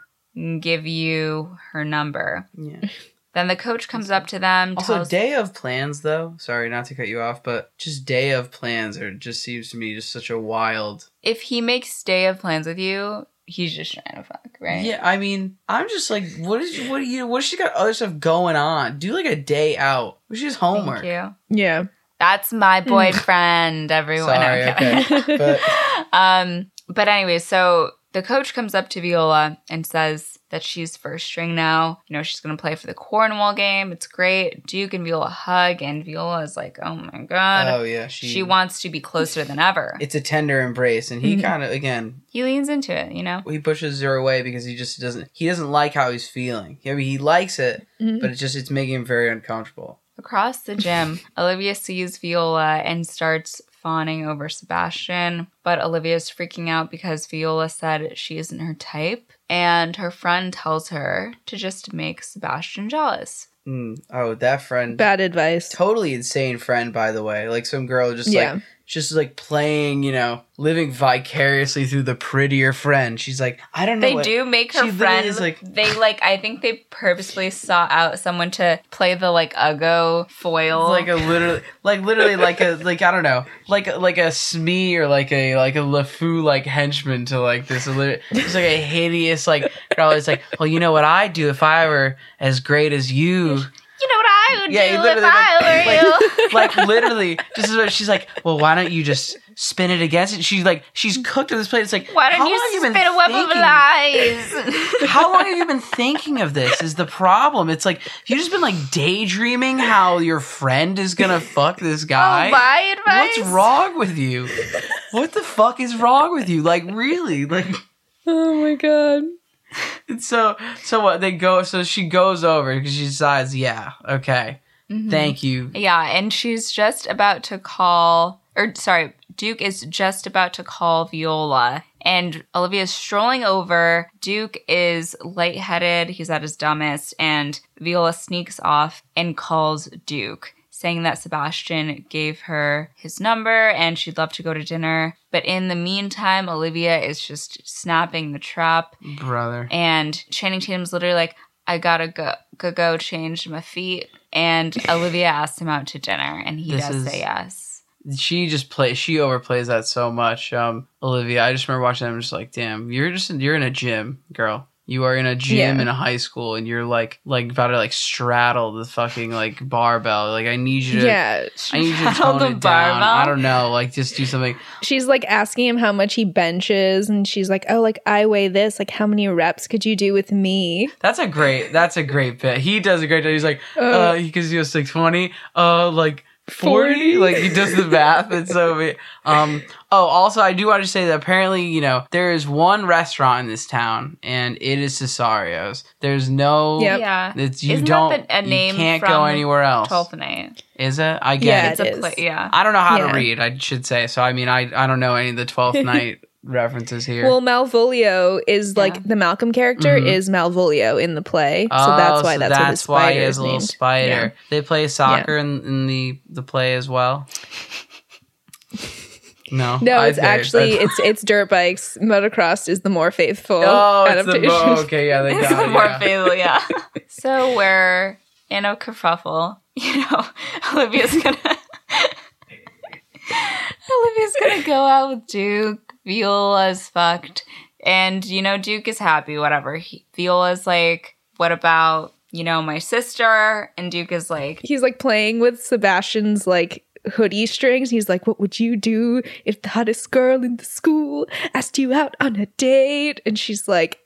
give you her number. yeah. Then the coach comes up to them, Also, tells day of plans though. Sorry, not to cut you off, but just day of plans are just seems to me just such a wild. if he makes day of plans with you, he's just trying to fuck, right? Yeah, I mean, I'm just like, what is what do you what? She got other stuff going on. Do like a day out. Which is homework. Thank you. Yeah. That's my boyfriend, everyone. Sorry, I'm okay, but (laughs) um, but anyway, so the coach comes up to Viola and says that she's first string now. You know, she's gonna play for the Cornwall game. It's great. Duke and Viola hug, and Viola is like, "Oh my god." oh yeah, she she wants to be closer than ever. It's a tender embrace, and he Mhm. kind of again He leans into it, you know. he pushes her away because he just doesn't he doesn't like how he's feeling. I mean, he likes it, Mhm. but it's just it's making him very uncomfortable. Across the gym, (laughs) Olivia sees Viola and starts fawning over Sebastian, but Olivia's freaking out because Viola said she isn't her type, and her friend tells her to just make Sebastian jealous. Mm. Oh, that friend. Bad advice. totally insane friend by the way like some girl just Yeah. like just like playing, you know, living vicariously through the prettier friend. She's like, I don't know. They what- do make she her literally friend. is like- they like. I think they purposely sought out someone to play the like Uggo foil. like a literally like literally like a like I don't know like like a Smee or like a like a LeFou like henchman to like this It's like a hideous like girl. It's like well you know what I'd do if I were as great as you you know what I would Yeah, do if literally, I like- were you. like literally just as- she's like well why don't you just spin it against it she's like she's cooked to this plate it's like Why don't how you long have spin been a web of lies? (laughs) how long have you been thinking of this is the problem it's like you just been like daydreaming how your friend is gonna fuck this guy (laughs) Oh, my advice. What's wrong with you? What the fuck is wrong with you? Like really? Like (laughs) Oh my god. (laughs) so so what they go so she goes over because she decides, yeah, okay. Mhm. Thank you. Yeah, and she's just about to call, or sorry, Duke is just about to call Viola, and Olivia's strolling over. Duke is lightheaded, he's at his dumbest, and Viola sneaks off and calls Duke, saying that Sebastian gave her his number and she'd love to go to dinner. But in the meantime, Olivia is just snapping the trap. Brother. And Channing Tatum's literally like, I gotta go, go, go change my feet. And Olivia asked him out to dinner, and he This does is- say yes. She just plays she overplays that so much. Um Olivia, I just remember watching them just like, damn, you're just you're in a gym, girl. You are in a gym Yeah. in a high school and you're like like about to like straddle the fucking like barbell. Like I need you to Yeah. I need you to tone the it down. barbell? I don't know, like just do something. She's like asking him how much he benches, and she's like, "Oh, like I weigh this. Like, how many reps could you do with me?" That's a great. That's a great bit. He does a great job. He's like, Uh, uh, he was like twenty, uh, like 40? 40? like he does the math it's so weird. um oh also i do want to say that apparently you know there is one restaurant in this town and it is cesario's there's no Yep. Yeah. it's you Isn't don't that the- a name you can't go anywhere else Twelfth Night. is it i get Yeah, it It's a is. play. Yeah. i don't know how Yeah. to read i should say so i mean i i don't know any of the 12th (laughs) night references here Well, Malvolio is like Yeah. the Malcolm character Mhm. is Malvolio in the play, so Oh, that's why so that's, what his why he spider is a little named. spider. They play soccer in, in the the play as well. (laughs) No, No, I it's did. actually I- (laughs) it's it's dirt bikes. Motocross is the more faithful oh, it's the adaptation. oh, okay, yeah, they (laughs) It's got the it. more faithful, yeah. so we're in a kerfuffle. You know, Olivia's gonna Olivia's gonna go out with Duke. Viola's fucked. And you know, Duke is happy, whatever. He, Viola's like, what about, you know, my sister? And Duke is like, He's like playing with Sebastian's like hoodie strings. He's like, "What would you do if the hottest girl in the school asked you out on a date?" And she's like,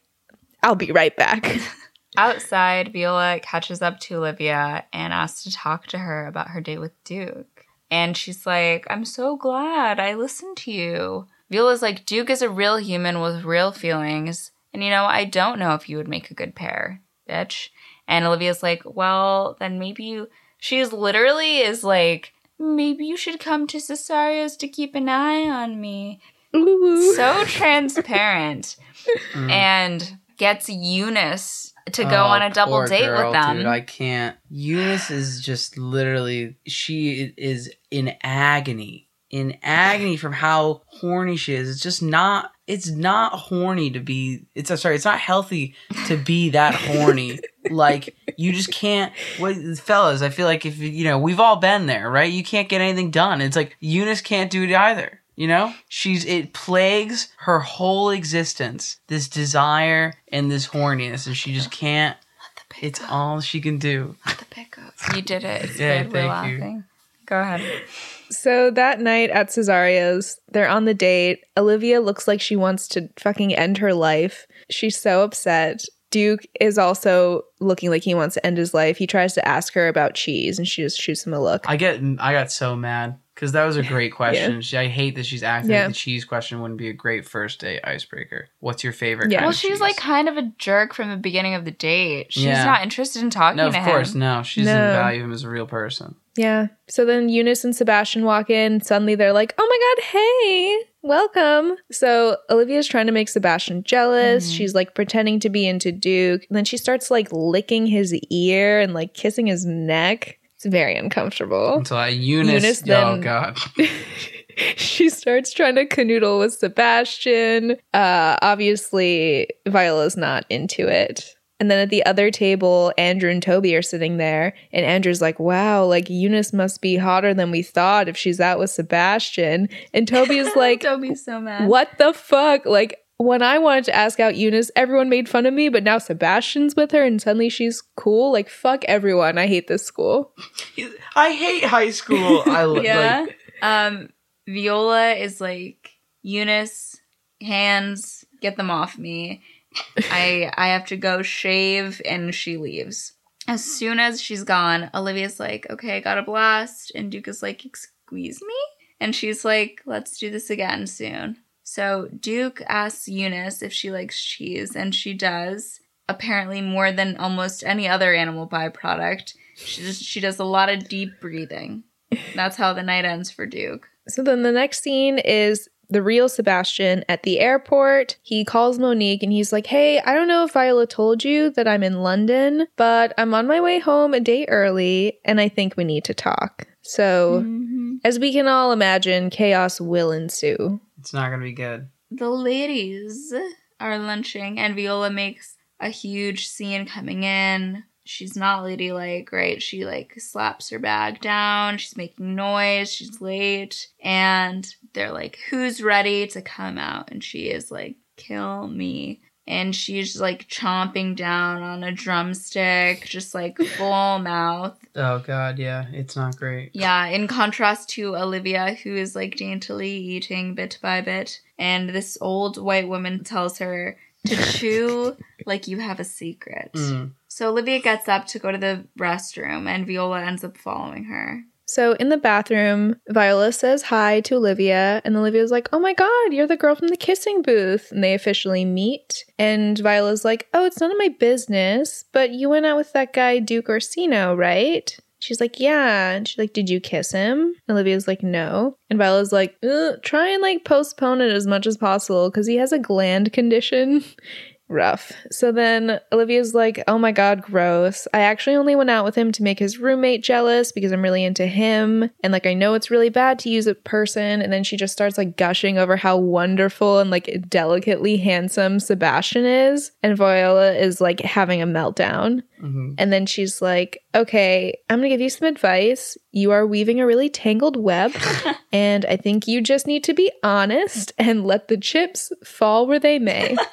"I'll be right back." (laughs) Outside, Viola catches up to Olivia and asks to talk to her about her date with Duke. And she's like, I'm so glad I listened to you. Viola's like, Duke is a real human with real feelings. And you know, I don't know if you would make a good pair, bitch. And Olivia's like, well, then maybe you. She's literally is like, maybe you should come to Cesario's to keep an eye on me. Ooh. So transparent. (laughs) Mm. And gets Eunice to go Oh, on a double date girl, with them. Dude, I can't. Eunice is just literally. She is in agony, in agony from how horny she is. It's just not. It's not horny to be. It's sorry. It's not healthy to be that horny. (laughs) like you just can't. What, fellas, I feel like if you know, we've all been there, right? You can't get anything done. It's like Eunice can't do it either. You know, she's it plagues her whole existence. This desire and this horniness, and she just can't. It's all she can do. the pickups. You did it. It's Yeah, good. We're thank you. laughing. Go ahead. So that night at Cesario's, they're on the date. Olivia looks like she wants to fucking end her life. She's so upset. Duke is also looking like he wants to end his life. He tries to ask her about cheese and she just shoots him a look. I get, I got so mad because that was a great (laughs) question. She, I hate that she's acting Yeah. like the cheese question wouldn't be a great first date icebreaker. What's your favorite? Yeah. kind Well, of she's cheese? like kind of a jerk from the beginning of the date. She's Yeah. not interested in talking no, to of course, him. no. She doesn't No. value him as a real person. Yeah. So then Eunice and Sebastian walk in. Suddenly they're like, oh my God, hey, welcome. So Olivia's trying to make Sebastian jealous. Mhm. She's like pretending to be into Duke. And then she starts like licking his ear and like kissing his neck. It's very uncomfortable. Until I Eunice, Eunice oh god, (laughs) (laughs) she starts trying to canoodle with Sebastian. Uh, obviously, Viola's not into it. And then at the other table, Andrew and Toby are sitting there, and Andrew's like, "Wow, like Eunice must be hotter than we thought if she's out with Sebastian." And Toby is (laughs) like, Toby's so mad. "What the fuck?" Like when I wanted to ask out Eunice, everyone made fun of me, but now Sebastian's with her, and suddenly she's cool. Like fuck everyone. I hate this school. (laughs) I hate high school. I (laughs) lo- Yeah. like Um, Viola is like Eunice, hands, get them off me. I I have to go shave, and she leaves. As soon as she's gone, Olivia's like, "Okay, I got a blast," and Duke is like, "Excuse me," and she's like, "Let's do this again soon." So Duke asks Eunice if she likes cheese, and she does. Apparently, more than almost any other animal byproduct. She just she does a lot of deep breathing. That's how the night ends for Duke. So then the next scene is the real Sebastian at the airport. He calls Monique and he's like, Hey, I don't know if Viola told you that I'm in London, but I'm on my way home a day early and I think we need to talk. So, mm-hmm. as we can all imagine, chaos will ensue. it's not gonna be good. The ladies are lunching, and Viola makes a huge scene coming in. She's not ladylike, right? She like slaps her bag down. She's making noise. She's late, and they're like, "Who's ready to come out?" And she is like, "Kill me." And she's like chomping down on a drumstick, just like (laughs) full mouth. Oh god, yeah, it's not great. Yeah, in contrast to Olivia, who is like daintily eating bit by bit, and this old white woman tells her to (laughs) chew like you have a secret. Mm. So Olivia gets up to go to the restroom, and Viola ends up following her. So in the bathroom, Viola says hi to Olivia, and Olivia's like, Oh my god, you're the girl from the kissing booth. And they officially meet. And Viola's like, Oh, it's none of my business, but you went out with that guy, Duke Orsino, right? She's like, Yeah. And she's like, Did you kiss him? And Olivia's like, No. And Viola's like, Try and like postpone it as much as possible because he has a gland condition. (laughs) Rough. So then Olivia's like, oh my god, gross. I actually only went out with him to make his roommate jealous because I'm really into him. And like, I know it's really bad to use a person. And then she just starts like gushing over how wonderful and like delicately handsome Sebastian is. And Viola is like having a meltdown. hmm And then she's like, okay, I'm gonna give you some advice. You are weaving a really tangled web. (laughs) and I think you just need to be honest and let the chips fall where they may. (laughs)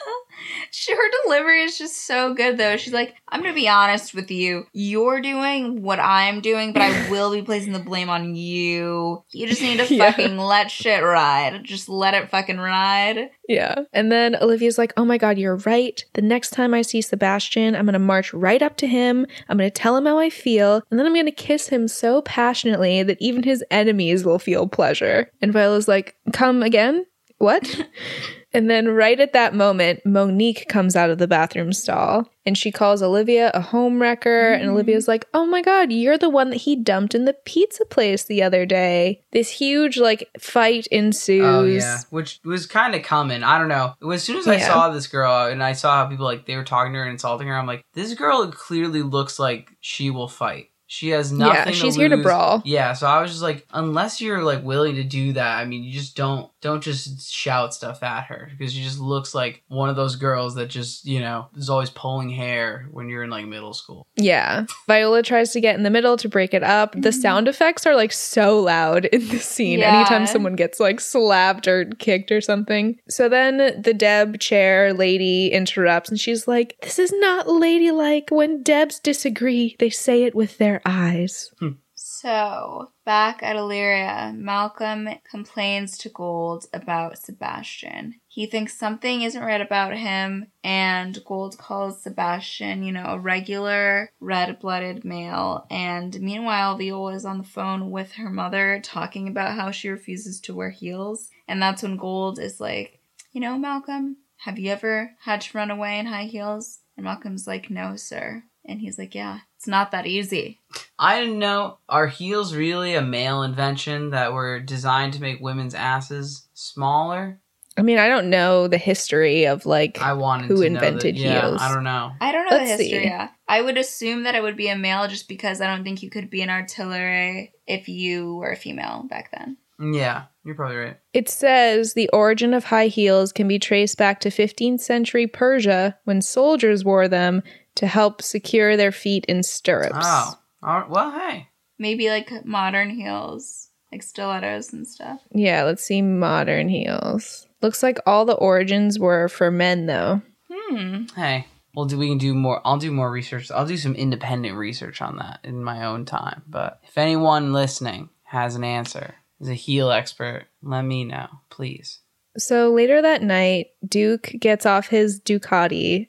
She, her delivery is just so good, though. She's like, I'm going to be honest with you. You're doing what I'm doing, but I (laughs) will be placing the blame on you. You just need to (laughs) Yeah. fucking let shit ride. Just let it fucking ride. Yeah. And then Olivia's like, oh my God, you're right. The next time I see Sebastian, I'm going to march right up to him. I'm going to tell him how I feel. And then I'm going to kiss him so passionately that even his enemies will feel pleasure. And Viola's like, come again? What? (laughs) and then right at that moment, Monique comes out of the bathroom stall and she calls Olivia a homewrecker. And mm. Olivia's like, oh my God, you're the one that he dumped in the pizza place the other day. This huge, like, fight ensues. Oh yeah, which was kind of coming. I don't know. As soon as I Yeah. saw this girl and I saw how people like they were talking to her and insulting her, I'm like, this girl clearly looks like she will fight. She has nothing. Yeah, she's here to brawl. Yeah, so I was just like, unless you're like willing to do that, I mean, you just don't don't just shout stuff at her because she just looks like one of those girls that just you know is always pulling hair when you're in like middle school. Yeah. Viola tries to get in the middle to break it up. The mm-hmm. sound effects are like so loud in the scene Yeah. anytime someone gets like slapped or kicked or something. So then the Deb chair lady interrupts and she's like, This is not ladylike. When Debs disagree, they say it with their eyes. Hmm. So, back at Illyria, Malcolm complains to Gold about Sebastian. He thinks something isn't right about him, and Gold calls Sebastian, you know, a regular red blooded male. And meanwhile, Viola is on the phone with her mother talking about how she refuses to wear heels. And that's when Gold is like, You know, Malcolm, have you ever had to run away in high heels? And Malcolm's like, No, sir. And he's like, Yeah, it's not that easy. I didn't know. Are heels really a male invention that were designed to make women's asses smaller? I mean, I don't know the history of like I wanted Who to know invented that. Yeah, heels? I don't know. I don't know Let's the history. see. Yeah. I would assume that it would be a male just because I don't think you could be an artillery if you were a female back then. Yeah, you're probably right. It says the origin of high heels can be traced back to 15th century Persia when soldiers wore them to help secure their feet in stirrups. Oh, all right. well, hey. Maybe like modern heels, like stilettos and stuff. Yeah, let's see modern heels. Looks like all the origins were for men though. Hmm. Hey, we'll do. We can do more. I'll do more research. I'll do some independent research on that in my own time. But if anyone listening has an answer, is a heel expert, let me know, please. So later that night, Duke gets off his Ducati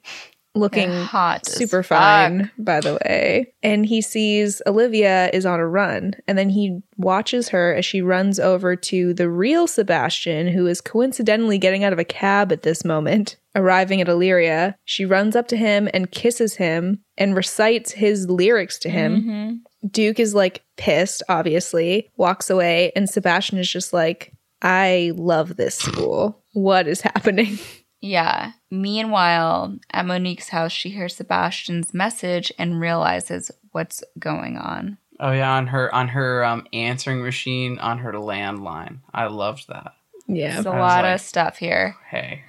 looking They're hot, super fine, by the way. And he sees Olivia is on a run. And then he watches her as she runs over to the real Sebastian, who is coincidentally getting out of a cab at this moment. Arriving at Illyria, she runs up to him and kisses him and recites his lyrics to him. Mhm. Duke is like pissed, obviously, walks away, and Sebastian is just like, I love this school. What is happening? (laughs) Yeah. Meanwhile, at Monique's house, she hears Sebastian's message and realizes what's going on. Oh yeah, on her on her um answering machine on her landline. I loved that. Yeah. There's a I was lot like- of stuff here. Hey.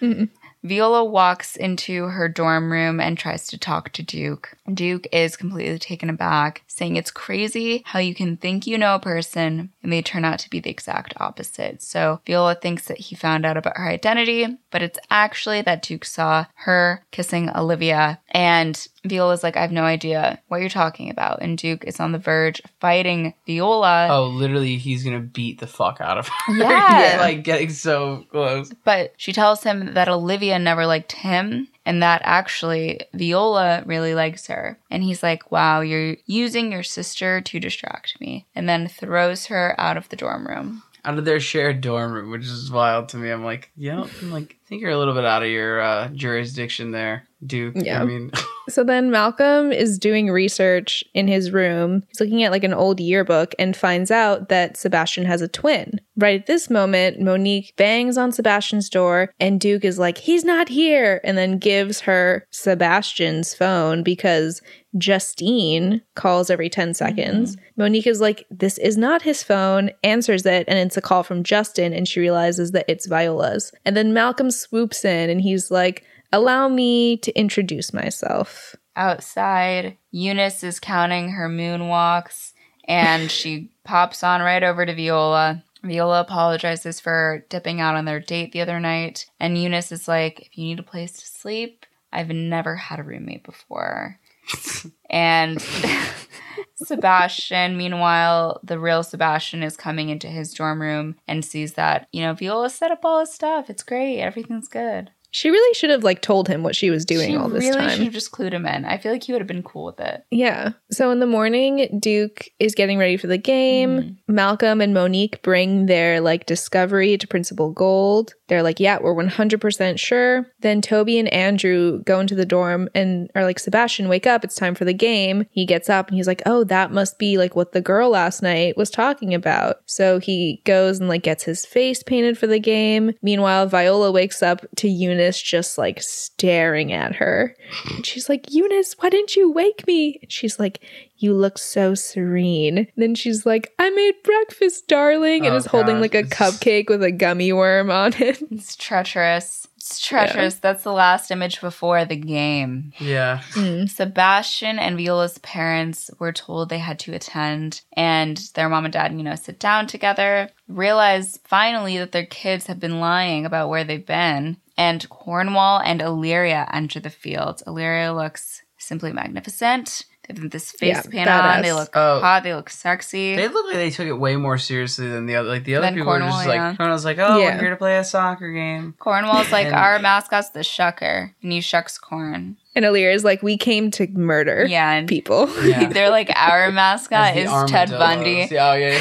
(laughs) Viola walks into her dorm room and tries to talk to Duke. Duke is completely taken aback, saying it's crazy how you can think you know a person and they turn out to be the exact opposite. So Viola thinks that he found out about her identity, but it's actually that Duke saw her kissing Olivia. And Viola's like, I have no idea what you're talking about. And Duke is on the verge of fighting Viola. Oh, literally, he's gonna beat the fuck out of her. Yeah. (laughs) Like getting so close. But she tells him that Olivia never liked him and that actually Viola really likes her. And he's like, wow, you're using your sister to distract me. And then throws her out of the dorm room. Out of their shared dorm room, which is wild to me. I'm like, yeah, I'm like, I think you're a little bit out of your uh, jurisdiction there, Duke. Yeah. I mean, (laughs) So then Malcolm is doing research in his room. He's looking at like an old yearbook and finds out that Sebastian has a twin. Right at this moment, Monique bangs on Sebastian's door and Duke is like, he's not here. And then gives her Sebastian's phone because Justin calls every 10 mm-hmm. seconds. Monique is like, this is not his phone, answers it, and it's a call from Justin. And she realizes that it's Viola's. And then Malcolm swoops in and he's like, allow me to introduce myself. Outside, Eunice is counting her moonwalks and she pops on right over to Viola. Viola apologizes for dipping out on their date the other night. And Eunice is like, if you need a place to sleep, I've never had a roommate before. (laughs) and (laughs) Sebastian, meanwhile, the real Sebastian is coming into his dorm room and sees that, you know, Viola set up all his stuff. It's great. Everything's good. She really should have like told him what she was doing she all this really time. should have just clued him in. I feel like he would have been cool with it. Yeah. So in the morning, Duke is getting ready for the game. Mm-hmm. Malcolm and Monique bring their like discovery to Principal Gold. They're like, yeah, we're 100% sure. Then Toby and Andrew go into the dorm and are like, Sebastian, wake up. It's time for the game. He gets up and he's like, oh, that must be like what the girl last night was talking about. So he goes and like gets his face painted for the game. Meanwhile, Viola wakes up to Eunice just like staring at her. And she's like, Eunice, why didn't you wake me? And she's like, You look so serene. And then she's like, I made breakfast, darling, and Oh, is holding gosh, like a this cupcake with a gummy worm on it. (laughs) It's treacherous. It's treacherous. That's the last image before the game. yeah. Mm. Sebastian and Viola's parents were told they had to attend, and their mom and dad, you know, sit down together, realize finally that their kids have been lying about where they've been, and Cornwall and Illyria enter the field. Illyria looks simply magnificent. They have this face Yeah, paint on. They look Oh. hot. They look sexy. They look like they took it way more seriously than the other. Like the other Than people were Cornwall, just yeah. like, Cornwall's like, oh, Yeah. we're here to play a soccer game. Cornwall's like And- our mascot's the shucker, and he shucks corn. And Illyria is like, We came to murder Yeah, and people. (laughs) Yeah. they're like our mascot is Ted. Bundy. Yeah, Oh yeah.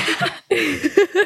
(laughs)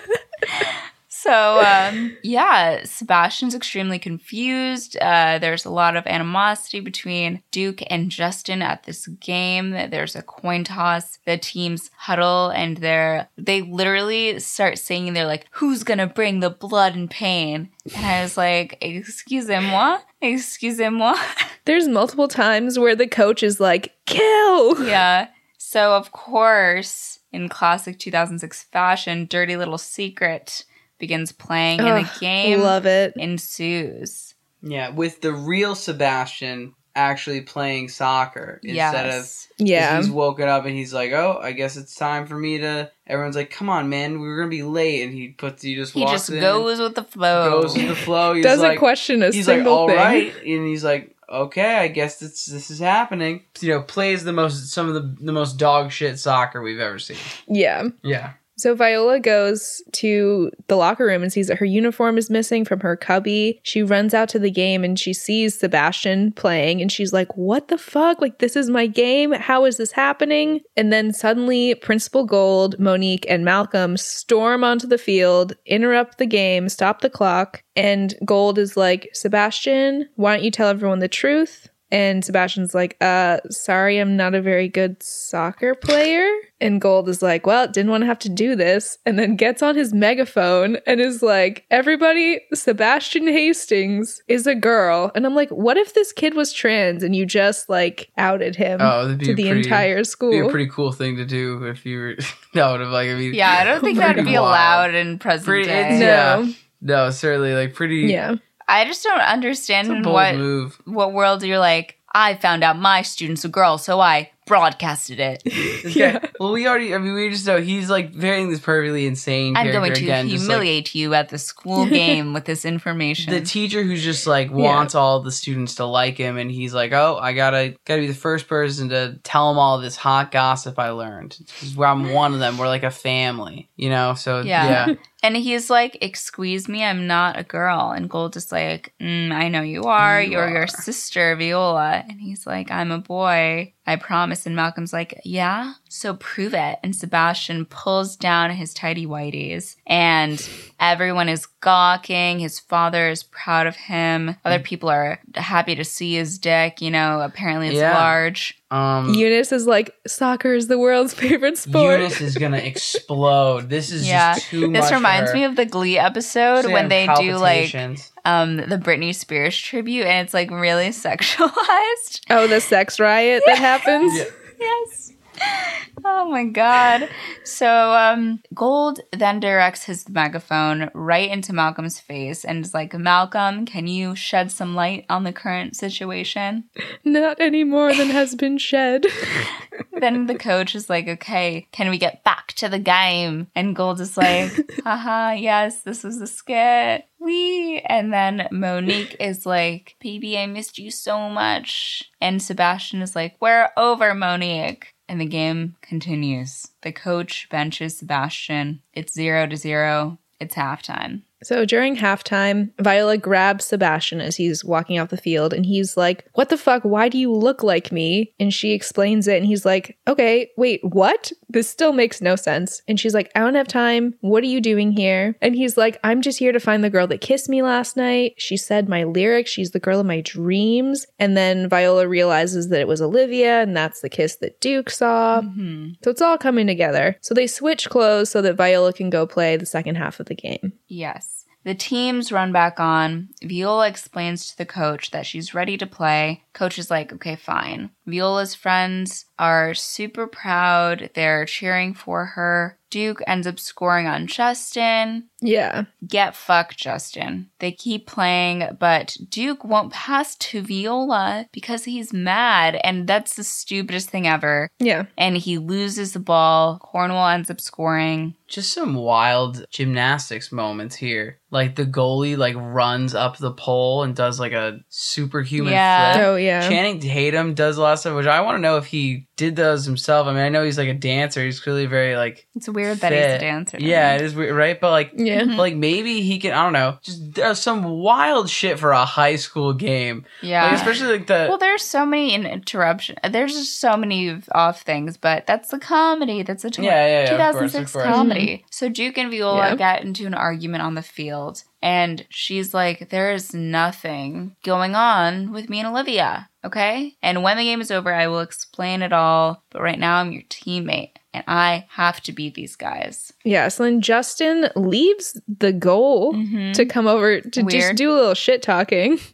(laughs) So um, yeah, Sebastian's extremely confused. Uh, there's a lot of animosity between Duke and Justin at this game. There's a coin toss. The teams huddle and they're they literally start saying they're like, "Who's gonna bring the blood and pain?" And I was like, "Excusez-moi, excusez-moi." (laughs) There's multiple times where the coach is like, Kill. yeah. So of course, in classic 2006 fashion, Dirty Little Secret begins playing and Ugh, a game Love it. ensues. Yeah, with the real Sebastian actually playing soccer instead of Yeah. he's woken up and he's like, "Oh, I guess it's time for me to." Everyone's like, "Come on, man, we are gonna be late," and he puts he just He walks just in, goes with the flow. goes with the flow. He's Doesn't like, question a he's like, single "All thing. right," and he's like, "Okay, I guess this this is happening." You know, plays the most some of the the most dog shit soccer we've ever seen. Yeah. Yeah, So Viola goes to the locker room and sees that her uniform is missing from her cubby. She runs out to the game and she sees Sebastian playing and she's like, What the fuck? Like, this is my game. How is this happening? And then suddenly, Principal Gold, Monique, and Malcolm storm onto the field, interrupt the game, stop the clock. And Gold is like, Sebastian, why don't you tell everyone the truth? And Sebastian's like, uh, sorry, I'm not a very good soccer player. And Gold is like, well, didn't want to have to do this. And then gets on his megaphone and is like, everybody, Sebastian Hastings is a girl. And I'm like, what if this kid was trans and you just like outed him Oh, that'd be to the pretty- entire school? That'd be a pretty cool thing to do if you were. (laughs) that would have like I mean, Yeah, I don't think (laughs) that'd be God. allowed in present Pretty- day. no. yeah. no, certainly like pretty. Yeah. I just don't understand it's a bold what move. what world you're like. I found out my student's a girl, so I broadcasted it. (laughs) (laughs) Yeah. well, we already. I mean, we just know he's like varying this perfectly insane. I'm going to again, just, like, humiliate you at the school (laughs) game with this information. the teacher who's just like wants all the students to like him and he's like oh i gotta gotta be the first person to tell them all this hot gossip i learned 'Cause i'm one of them we're like a family you know so Yeah. yeah, and he's like, "Excuse me, I'm not a girl." And Gold is like, mm, "I know you are. You You are your sister, Viola." And he's like, "I'm a boy. I promise." And Malcolm's like, "Yeah, so prove it." And Sebastian pulls down his tidy whities, and everyone is gawking. His father is proud of him. Other people are happy to see his dick. You know, apparently it's Yeah. large. um Eunice is like, soccer is the world's favorite sport. Eunice is gonna (laughs) explode. This is Yeah. just too much. This for reminds her. me of the Glee episode She's when they do like palpitations. Um the Britney Spears tribute and it's like really (laughs) sexualized. oh, the sex riot that happens? Yeah. yes. (laughs) Oh my god. So um Gold then directs his megaphone right into Malcolm's face and is like, Malcolm, can you shed some light on the current situation? (laughs) Not any more than has been shed. (laughs) then the coach is like, okay, can we get back to the game? And Gold is like, haha, yes, this was a skit. Wee. And then Monique is like, baby, I missed you so much. And Sebastian is like, we're over, Monique. And the game continues. The coach benches Sebastian. It's zero to zero. It's halftime. So during halftime, Viola grabs Sebastian as he's walking off the field and he's like, What the fuck? Why do you look like me? And she explains it and he's like, Okay, wait, what? This still makes no sense. And she's like, I don't have time. What are you doing here? And he's like, I'm just here to find the girl that kissed me last night. She said my lyrics. She's the girl of my dreams. And then Viola realizes that it was Olivia and that's the kiss that Duke saw. hmm So it's all coming together. So they switch clothes so that Viola can go play the second half of the game. Yes. The teams run back on. Viola explains to the coach that she's ready to play. Coach is like, okay, fine. Viola's friends are super proud. They're cheering for her. Duke ends up scoring on Justin. Yeah. Get fucked, Justin. They keep playing, but Duke won't pass to Viola because he's mad, and that's the stupidest thing ever. Yeah. And he loses the ball. Cornwall ends up scoring. just some wild gymnastics moments here. Like the goalie like runs up the pole and does like a superhuman Yeah. flip. Oh, yeah. Channing Tatum does a lot of which I want to know if he did those himself. I mean, I know he's like a dancer. He's clearly very like It's weird that he's a dancer. Yeah, it is weird, right? But like, Yeah. Mhm. like maybe he can. I don't know. Just does some wild shit for a high school game. Yeah. Like especially like the Well, there's so many in- interruption. There's just so many off things, but that's the comedy. That's a tw- Yeah, yeah, yeah, of course, 2006 of course. comedy. So Duke and Viola Yeah. get into an argument on the field, and she's like, "There is nothing going on with me and Olivia." Okay, and when the game is over, I will explain it all. But right now, I'm your teammate. And I have to beat these guys. Yeah, so then Justin leaves the goal Mhm. to come over to just do a little shit talking. (laughs)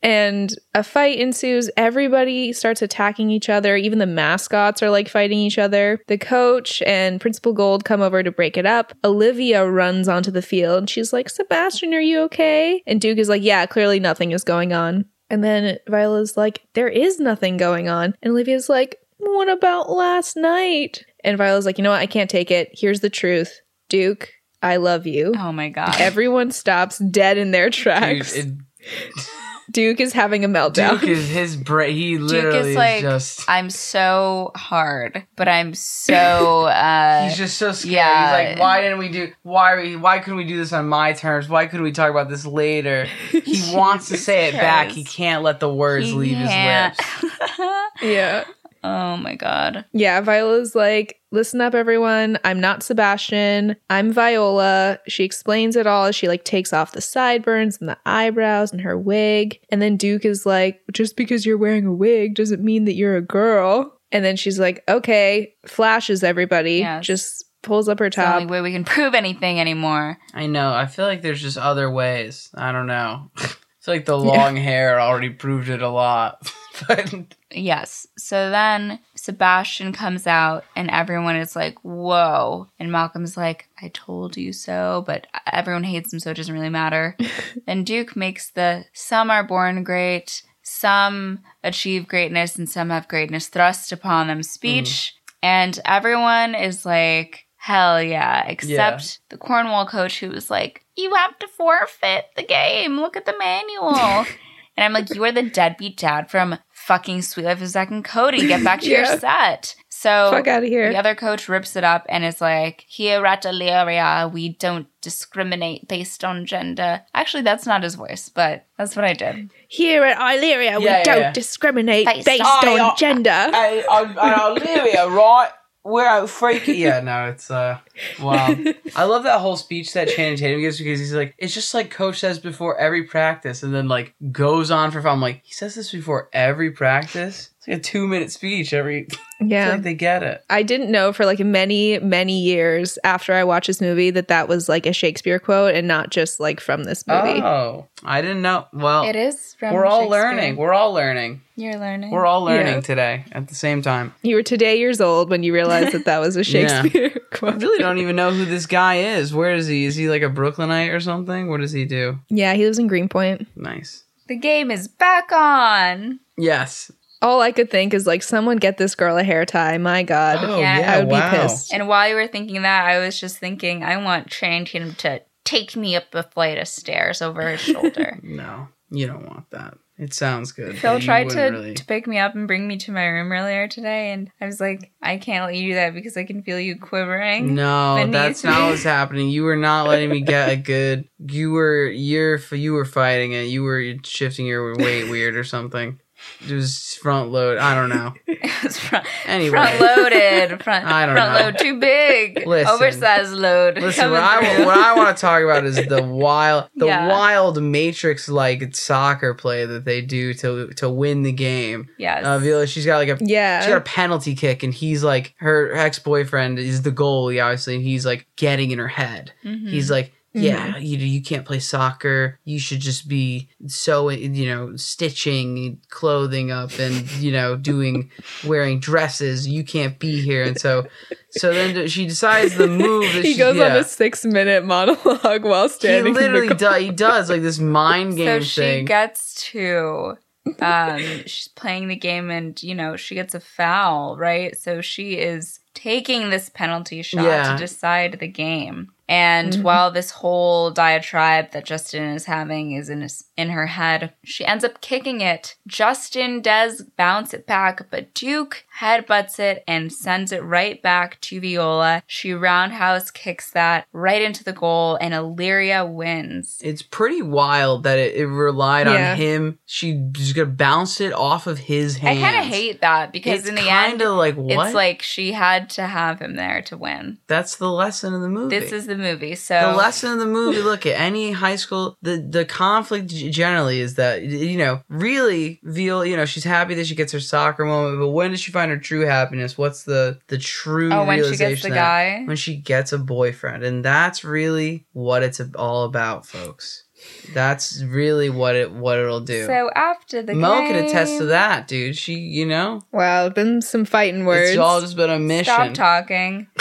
And a fight ensues. Everybody starts attacking each other. Even the mascots are like fighting each other. The coach and Principal Gold come over to break it up. Olivia runs onto the field. She's like, Sebastian, are you okay? And Duke is like, Yeah, clearly nothing is going on. And then Viola's like, There is nothing going on. And Olivia's like, What about last night? And Viola's like, You know what? I can't take it. Here's the truth. Duke, I love you. Oh my god. Everyone stops dead in their Dude, tracks. it, (laughs) Duke is having a meltdown. Duke is his brain. He Duke is like is just. I'm so hard, but I'm so uh He's just so scared. yeah. He's like, why didn't we do? Why are we? Why couldn't we do this on my terms? Why couldn't we talk about this later? He (laughs) wants to say it back. He can't let the words he leave his can't. lips. (laughs) yeah. Oh my god. Yeah, Viola's like, listen up, everyone. I'm not Sebastian. I'm Viola. She explains it all as she like takes off the sideburns and the eyebrows and her wig. And then Duke is like, just because you're wearing a wig doesn't mean that you're a girl. And then she's like, okay, flashes everybody. Yes. Just pulls up her It's the top. only way we can (laughs) prove anything anymore. I know. I feel like there's just other ways. I don't know. (laughs) I feel like the long hair already proved it a lot. (laughs) but Yes. So then Sebastian comes out and everyone is like, whoa. And Malcolm's like, I told you so, but everyone hates him, so it doesn't really matter. (laughs) then Duke makes the some are born great, some achieve greatness, and some have greatness thrust upon them speech. Mm-hmm. And everyone is like, hell yeah, except the Cornwall coach who was like, you have to forfeit the game. Look at the manual. (laughs) and I'm like, you are the deadbeat dad from fucking Suite Life of Zack and Cody. Get back to (laughs) Yeah. your set. So Fuck out of here. the other coach rips it up and is like, here at Illyria, we don't discriminate based on gender. Actually, that's not his voice, but that's what I did. Here at Illyria, we Yeah, yeah, don't yeah. discriminate Based based, on- on uh, gender. I, I, I, Olivia, right? We're out freaky. Yeah, no, it's uh, wow. (laughs) I love that whole speech that Channing Tatum gives because he's like, it's just like Coach says before every practice, and then like goes on for. I'm like, he says this before every practice. It's like a two minute speech every. (laughs) Yeah. feel like they get it. I didn't know for like many, many years after I watched this movie that that was like a Shakespeare quote and not just like from this movie. Oh, I didn't know. Well, It is from we're all learning. We're all learning. You're learning. We're all learning Yeah. today at the same time. You were today years old when you realized that that was a (laughs) Yeah. Shakespeare I quote. really don't even know who this guy is. Where is he? Is he like a Brooklynite or something? What does he do? Yeah, he lives in Greenpoint. Nice. the game is back on. Yes. All I could think is like, someone get this girl a hair tie. My God. Oh, Yeah. yeah, I would wow. be pissed. And while you were thinking that, I was just thinking, I want Channing to take me up a flight of stairs over his shoulder. (laughs) No, you don't want that. It sounds good. Phil tried to, really- to pick me up and bring me to my room earlier today, and I was like, I can't let you do that because I can feel you quivering. No, beneath that's me. not what's happening. You were not letting me get a good. You were you're you were fighting it. You were shifting your weight weird or something. It was front load. I don't know. (laughs) it was front, Anyway, front loaded, front, (laughs) I don't front know. load too big, Listen. oversized load. Listen, what I, what I want to talk about is the (laughs) wild, the Yeah. wild Matrix like soccer play that they do to to win the game. yes. Uh, Viola, she's got like a Yeah. She got a penalty kick, and he's like, her ex boyfriend is the goalie, obviously, and he's like getting in her head. Mhm. He's like, yeah, you you can't play soccer. You should just be sewing you know stitching clothing up and you know doing wearing dresses. You can't be here, and so so then she decides the move. (laughs) He she, goes yeah. on a six minute monologue while standing He literally does. He does like this mind game so she thing. gets to (laughs) um she's playing the game and you know she gets a foul right so she is taking this penalty shot Yeah. to decide the game and Mhm. while this whole diatribe that Justin is having is in his, in her head, she ends up kicking it. Justin does bounce it back, but Duke headbutts it and sends it right back to Viola. She roundhouse kicks that right into the goal, and Illyria wins. It's pretty wild that it, it relied Yeah. on him. She just gonna bounce it off of his hand. I kind of hate that because it's in the end, like what? it's like she had to have him there to win. that's the lesson of the movie. This is the movie. So the lesson of the movie look at any high school the the conflict generally is that you know really Viola you know she's happy that she gets her soccer moment but when does she find her true happiness? What's the the true oh, when she gets the guy. when she gets a boyfriend and that's really what it's all about folks. That's really what it what it'll do. So after the Mo game, can attest to that dude. She you know? Well, been some fighting words. it's all just been a mission. Stop talking. (laughs)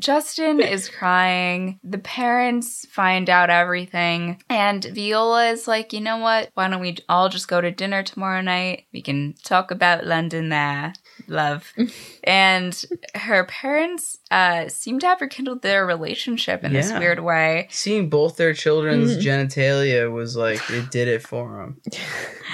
Justin (laughs) is crying. The parents find out everything. And Viola is like, you know what? Why don't we all just go to dinner tomorrow night? We can talk about London there. Love. (laughs) and her parents uh, seem to have rekindled their relationship in this weird way. seeing both their children's Mhm. genitalia was like it did it for (laughs) them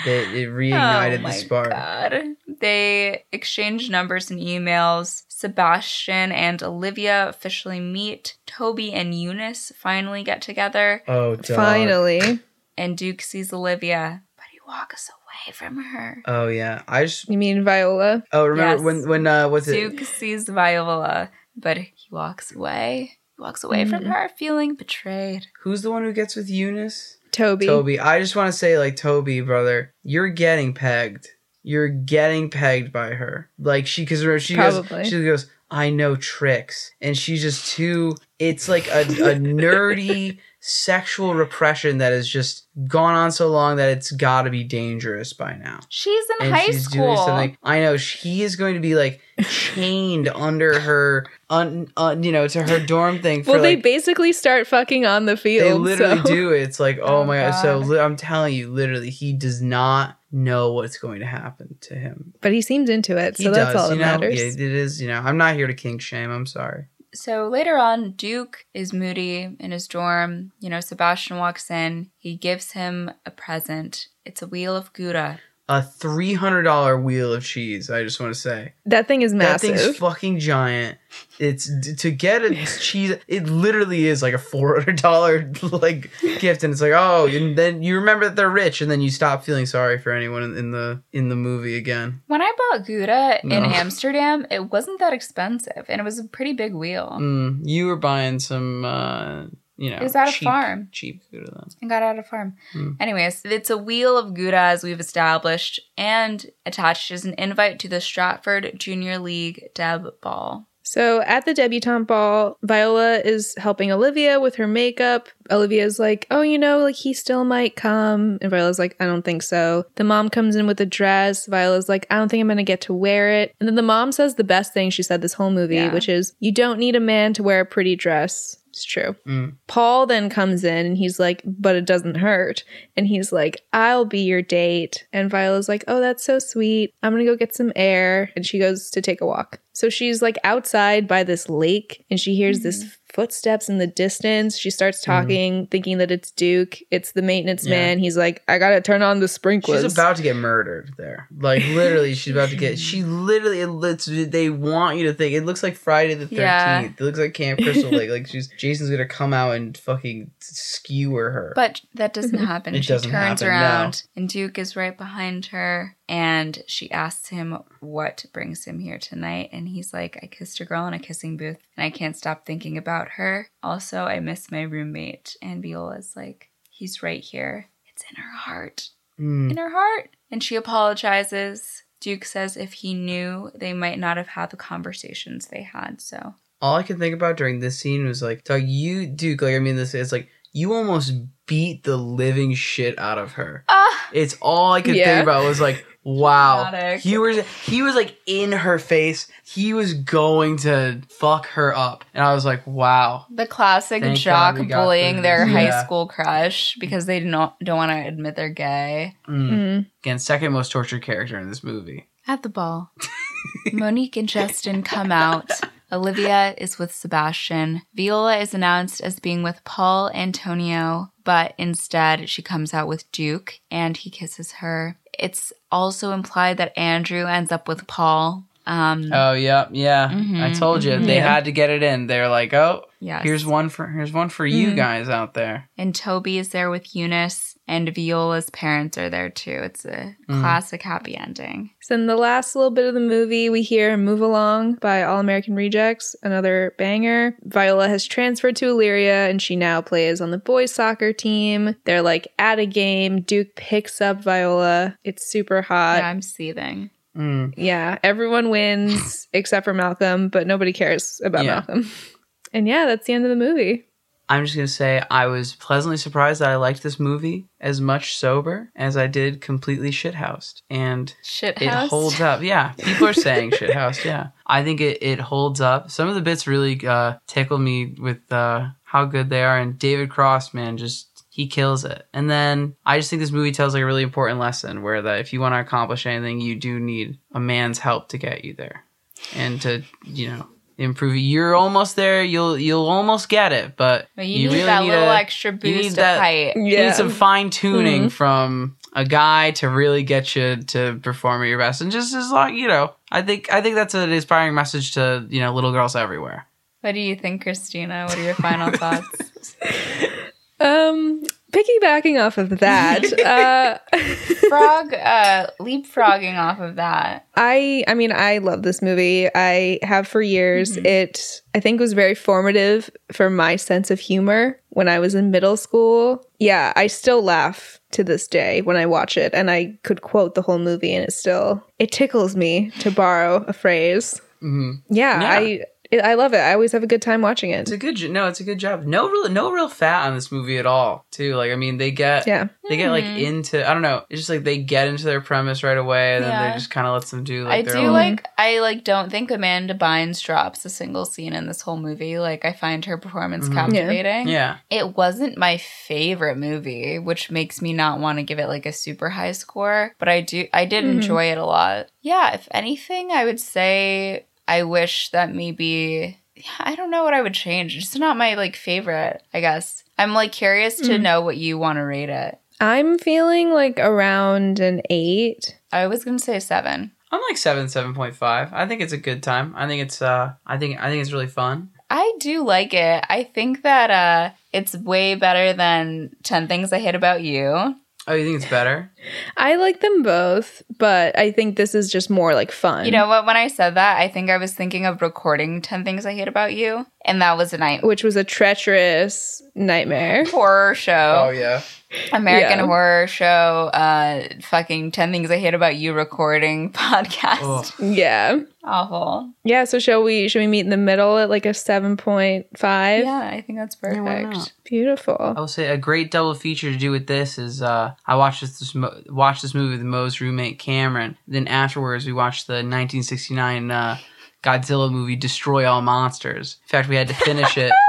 it, it reignited oh my the spark God. They exchange numbers and emails. Sebastian and Olivia officially meet. Toby and Eunice finally get together. oh dog. Finally. And Duke sees Olivia, but he walks away from her. oh yeah i just You mean Viola? oh remember Yes. when when uh what's it Duke sees Viola, but he walks away. He walks away from Mhm. her, feeling betrayed. who's the one who gets with eunice Toby. toby i just want to say like toby brother you're getting pegged you're getting pegged by her like she because she Probably. goes she goes i know tricks and she's just too it's like a, a nerdy sexual repression that has just gone on so long that it's got to be dangerous by now She's in and high she's doing school. something. I know he is going to be like chained under her, un, un, you know, to her dorm thing. For well, they like, basically start fucking on the field. they literally so- do. It's like, (laughs) oh, Oh, my god. So God. li- I'm telling you, literally, he does not know what's going to happen to him. But he seems into it, He so that's does, all that you know. matters. Yeah, it is. You know, I'm not here to kink shame. I'm sorry. So later on, Duke is moody in his dorm. You know, Sebastian walks in. He gives him a present. It's a wheel of Gouda. A three hundred dollar wheel of cheese. I just want to say. That thing is massive. That thing's massive. fucking giant. It's to get a (laughs) cheese. It literally is like a four hundred dollar like gift, and it's like oh, and then you remember that they're rich, and then you stop feeling sorry for anyone in, in the in the movie again. When I bought Gouda in (laughs) Amsterdam, it wasn't that expensive, and it was a pretty big wheel. Mm, you were buying some, uh, you know, It was at a cheap, farm. cheap Gouda then. and got out of farm. Hmm. Anyways, it's a wheel of Gouda as we've established, and attached is an invite to the Stratford Junior League Deb Ball. So at the debutante ball, Viola is helping Olivia with her makeup. Olivia's like, oh, you know, like he still might come. And Viola's like, I don't think so. The mom comes in with a dress. Viola's like, I don't think I'm going to get to wear it. And then the mom says the best thing she said this whole movie, Yeah. which is, you don't need a man to wear a pretty dress. It's true. Mm. Paul then comes in and he's like, but it doesn't hurt. And he's like, I'll be your date. And Viola's like, oh, that's so sweet. I'm going to go get some air. And she goes to take a walk. So she's like outside by this lake and she hears this footsteps in the distance. She starts mm-hmm. talking, thinking that it's Duke. It's the maintenance Yeah. man. He's like, I got to turn on the sprinklers. She's about to get murdered there. Like literally, she's about to get. (laughs) She literally. It, looks- they want you to think it looks like Friday the Thirteenth. Yeah. It looks like Camp Crystal Lake. Like (laughs) she's Jason's gonna come out and fucking skewer her. But that doesn't mm-hmm. happen. It she doesn't turns happen, around, and Duke is right behind her, and she asks him what brings him here tonight. And he's like, I kissed a girl in a kissing booth, and I can't stop thinking about her. Also, I miss my roommate. And Viola's like, he's right here. It's in her heart. Mm. In her heart. And she apologizes. Duke says if he knew, they might not have had the conversations they had. So all I could think about during this scene was like, Doug, you Duke, like I mean this is like you almost beat the living shit out of her. ah, It's all I could Yeah. think about was like, wow. Dramatic. He was he was like in her face. He was going to fuck her up. And I was like, wow. the classic Thank jock God we got bullying their this. high school crush because they don't don't want to admit they're gay. Mm. Mm. Again, second most tortured character in this movie. At the ball, Monique and Justin come out. (laughs) Olivia is with Sebastian. Viola is announced as being with Paul Antonio, but instead she comes out with Duke and he kisses her. It's also implied that Andrew ends up with Paul. Um, Oh yeah, yeah. Mhm, I told you mhm. they Yeah. had to get it in. They're like, oh, yes. here's one for here's one for you Mhm. guys out there. and Toby is there with Eunice. And Viola's parents are there too. It's a Mm. classic happy ending. So in the last little bit of the movie, we hear Move Along by All American Rejects, another banger. Viola has transferred to Illyria and she now plays on the boys soccer team. They're like at a game. Duke picks up Viola. It's super hot. yeah, I'm seething. Mm. Yeah, everyone wins (laughs) except for Malcolm, but nobody cares about Yeah. Malcolm. And yeah, that's the end of the movie. I'm just gonna say I was pleasantly surprised that I liked this movie as much sober as I did completely shithoused, and it holds up. Yeah, people are saying (laughs) shithouse. Yeah, I think it, it holds up. Some of the bits really uh, tickle me with uh, how good they are, and David Cross, man, just he kills it. And then I just think this movie tells like a really important lesson where that if you want to accomplish anything, you do need a man's help to get you there, and to you know improve. You're almost there. You'll you'll almost get it, but But you, need that little extra need boost of that- height. you Yeah. need some fine tuning Mhm. from a guy to really get you to perform at your best. And just as long, you know, I think I think that's an inspiring message to you know little girls everywhere. What do you think, Christina? What are your final thoughts? (laughs) Um, piggybacking off of that, (laughs) uh, (laughs) Frog, uh, leapfrogging off of that. I I mean I love this movie. I have for years. Mhm. It I think was very formative for my sense of humor when I was in middle school. Yeah, I still laugh to this day when I watch it and I could quote the whole movie and it still it tickles me to borrow a phrase. hmm Yeah, Yeah. I it, I love it. I always have a good time watching it. It's a good no, it's a good job. No real no real fat on this movie at all. Too like I mean they get Yeah. they get like Mhm. into I don't know. It's just like they get into their premise right away, and then Yeah. they just kind of lets them do I like their do own. like. I like. Don't think Amanda Bynes drops a single scene in this whole movie. Like, I find her performance Mhm. Captivating. yeah. It wasn't my favorite movie, which makes me not want to give it like a super high score, but I do I did Mhm. enjoy it a lot. Yeah, if anything, I would say I wish that maybe I don't know what I would change. It's not my like favorite, I guess. I'm like curious to Mhm. know what you want to rate it. I'm feeling like around an 8. I was going to say 7. I'm like seven seven point five. I think it's a good time. I think it's uh I think I think it's really fun. I do like it. I think that uh it's way better than 10 Things I Hate About You. Oh, you think it's better? I like them both, but I think this is just more like fun. You know what? When I said that, I think I was thinking of recording 10 Things I Hate About You, and that was a night which was a treacherous nightmare. horror show. Oh, yeah. American Yeah. Horror Show, uh, fucking 10 Things I Hate About You recording (laughs) podcast. Oh. Yeah. Awful. Yeah, so shall we should we meet in the middle at like a 7.5? Yeah, I think that's perfect. not? Beautiful. I will say a great double feature to do with this is uh, I watched this, this mo- watched this movie with Mo's roommate Cameron. Then afterwards we watched the 1969 uh, Godzilla movie Destroy All Monsters. In fact, we had to finish it. (laughs)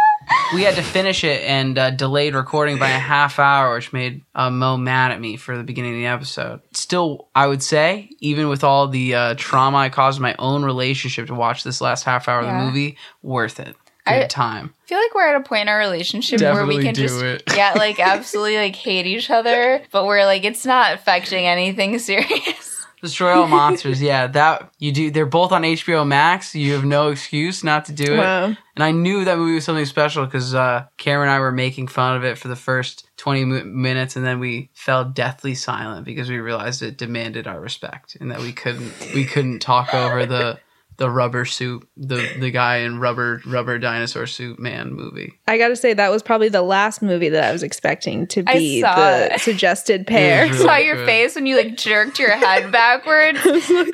We had to finish it and uh, delayed recording by a half hour, which made uh, Mo mad at me for the beginning of the episode. Still, I would say, even with all the uh, trauma I caused in my own relationship to watch this last half hour of the movie, worth it. Good I- time. I feel like we're at a point in our relationship where we can just it. (laughs) yeah, like (laughs) absolutely like hate each other, but we're like it's not affecting anything (laughs) serious. Destroy All Monsters, yeah, that you do. They're both on HBO Max. You have no excuse not to do it. Wow. And I knew that movie was something special because uh, Cameron and I were making fun of it for the first twenty mi- minutes, and then we fell deathly silent because we realized it demanded our respect, and that we couldn't we couldn't talk over the the rubber suit the the guy in rubber rubber dinosaur suit man movie. I got to say that was probably the last movie that I was expecting to be the it. (laughs) suggested pair. was Saw your good. face when you like jerked your head (laughs) backwards. (laughs)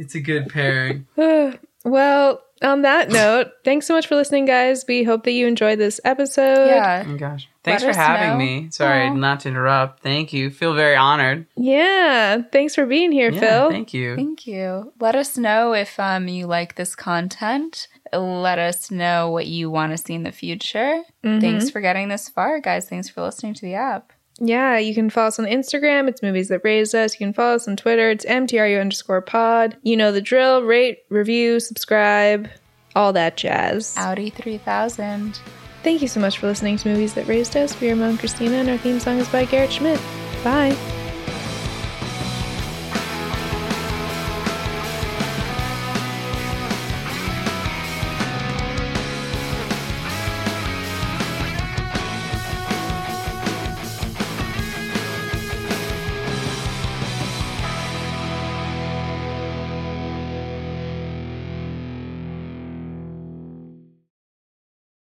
It's a good pairing. (sighs) well, on that note, thanks so much for listening, guys. We hope that you enjoyed this episode. yeah. Oh gosh, thanks for having know. me. Sorry, Aw. not to interrupt. Thank you. Feel very honored. Yeah. Thanks for being here, Yeah, Phil. Thank you. Thank you. Let us know if um you like this content. Let us know what you want to see in the future. Mhm. Thanks for getting this far, guys. Thanks for listening to the app. Yeah, you can follow us on Instagram. It's Movies That Raised Us. You can follow us on Twitter. It's MTRU underscore pod. You know the drill. Rate, review, subscribe, all that jazz. Audi 3000. Thank you so much for listening to Movies That Raised Us. We are Mom Christina, and our theme song is by Garrett Schmidt. Bye.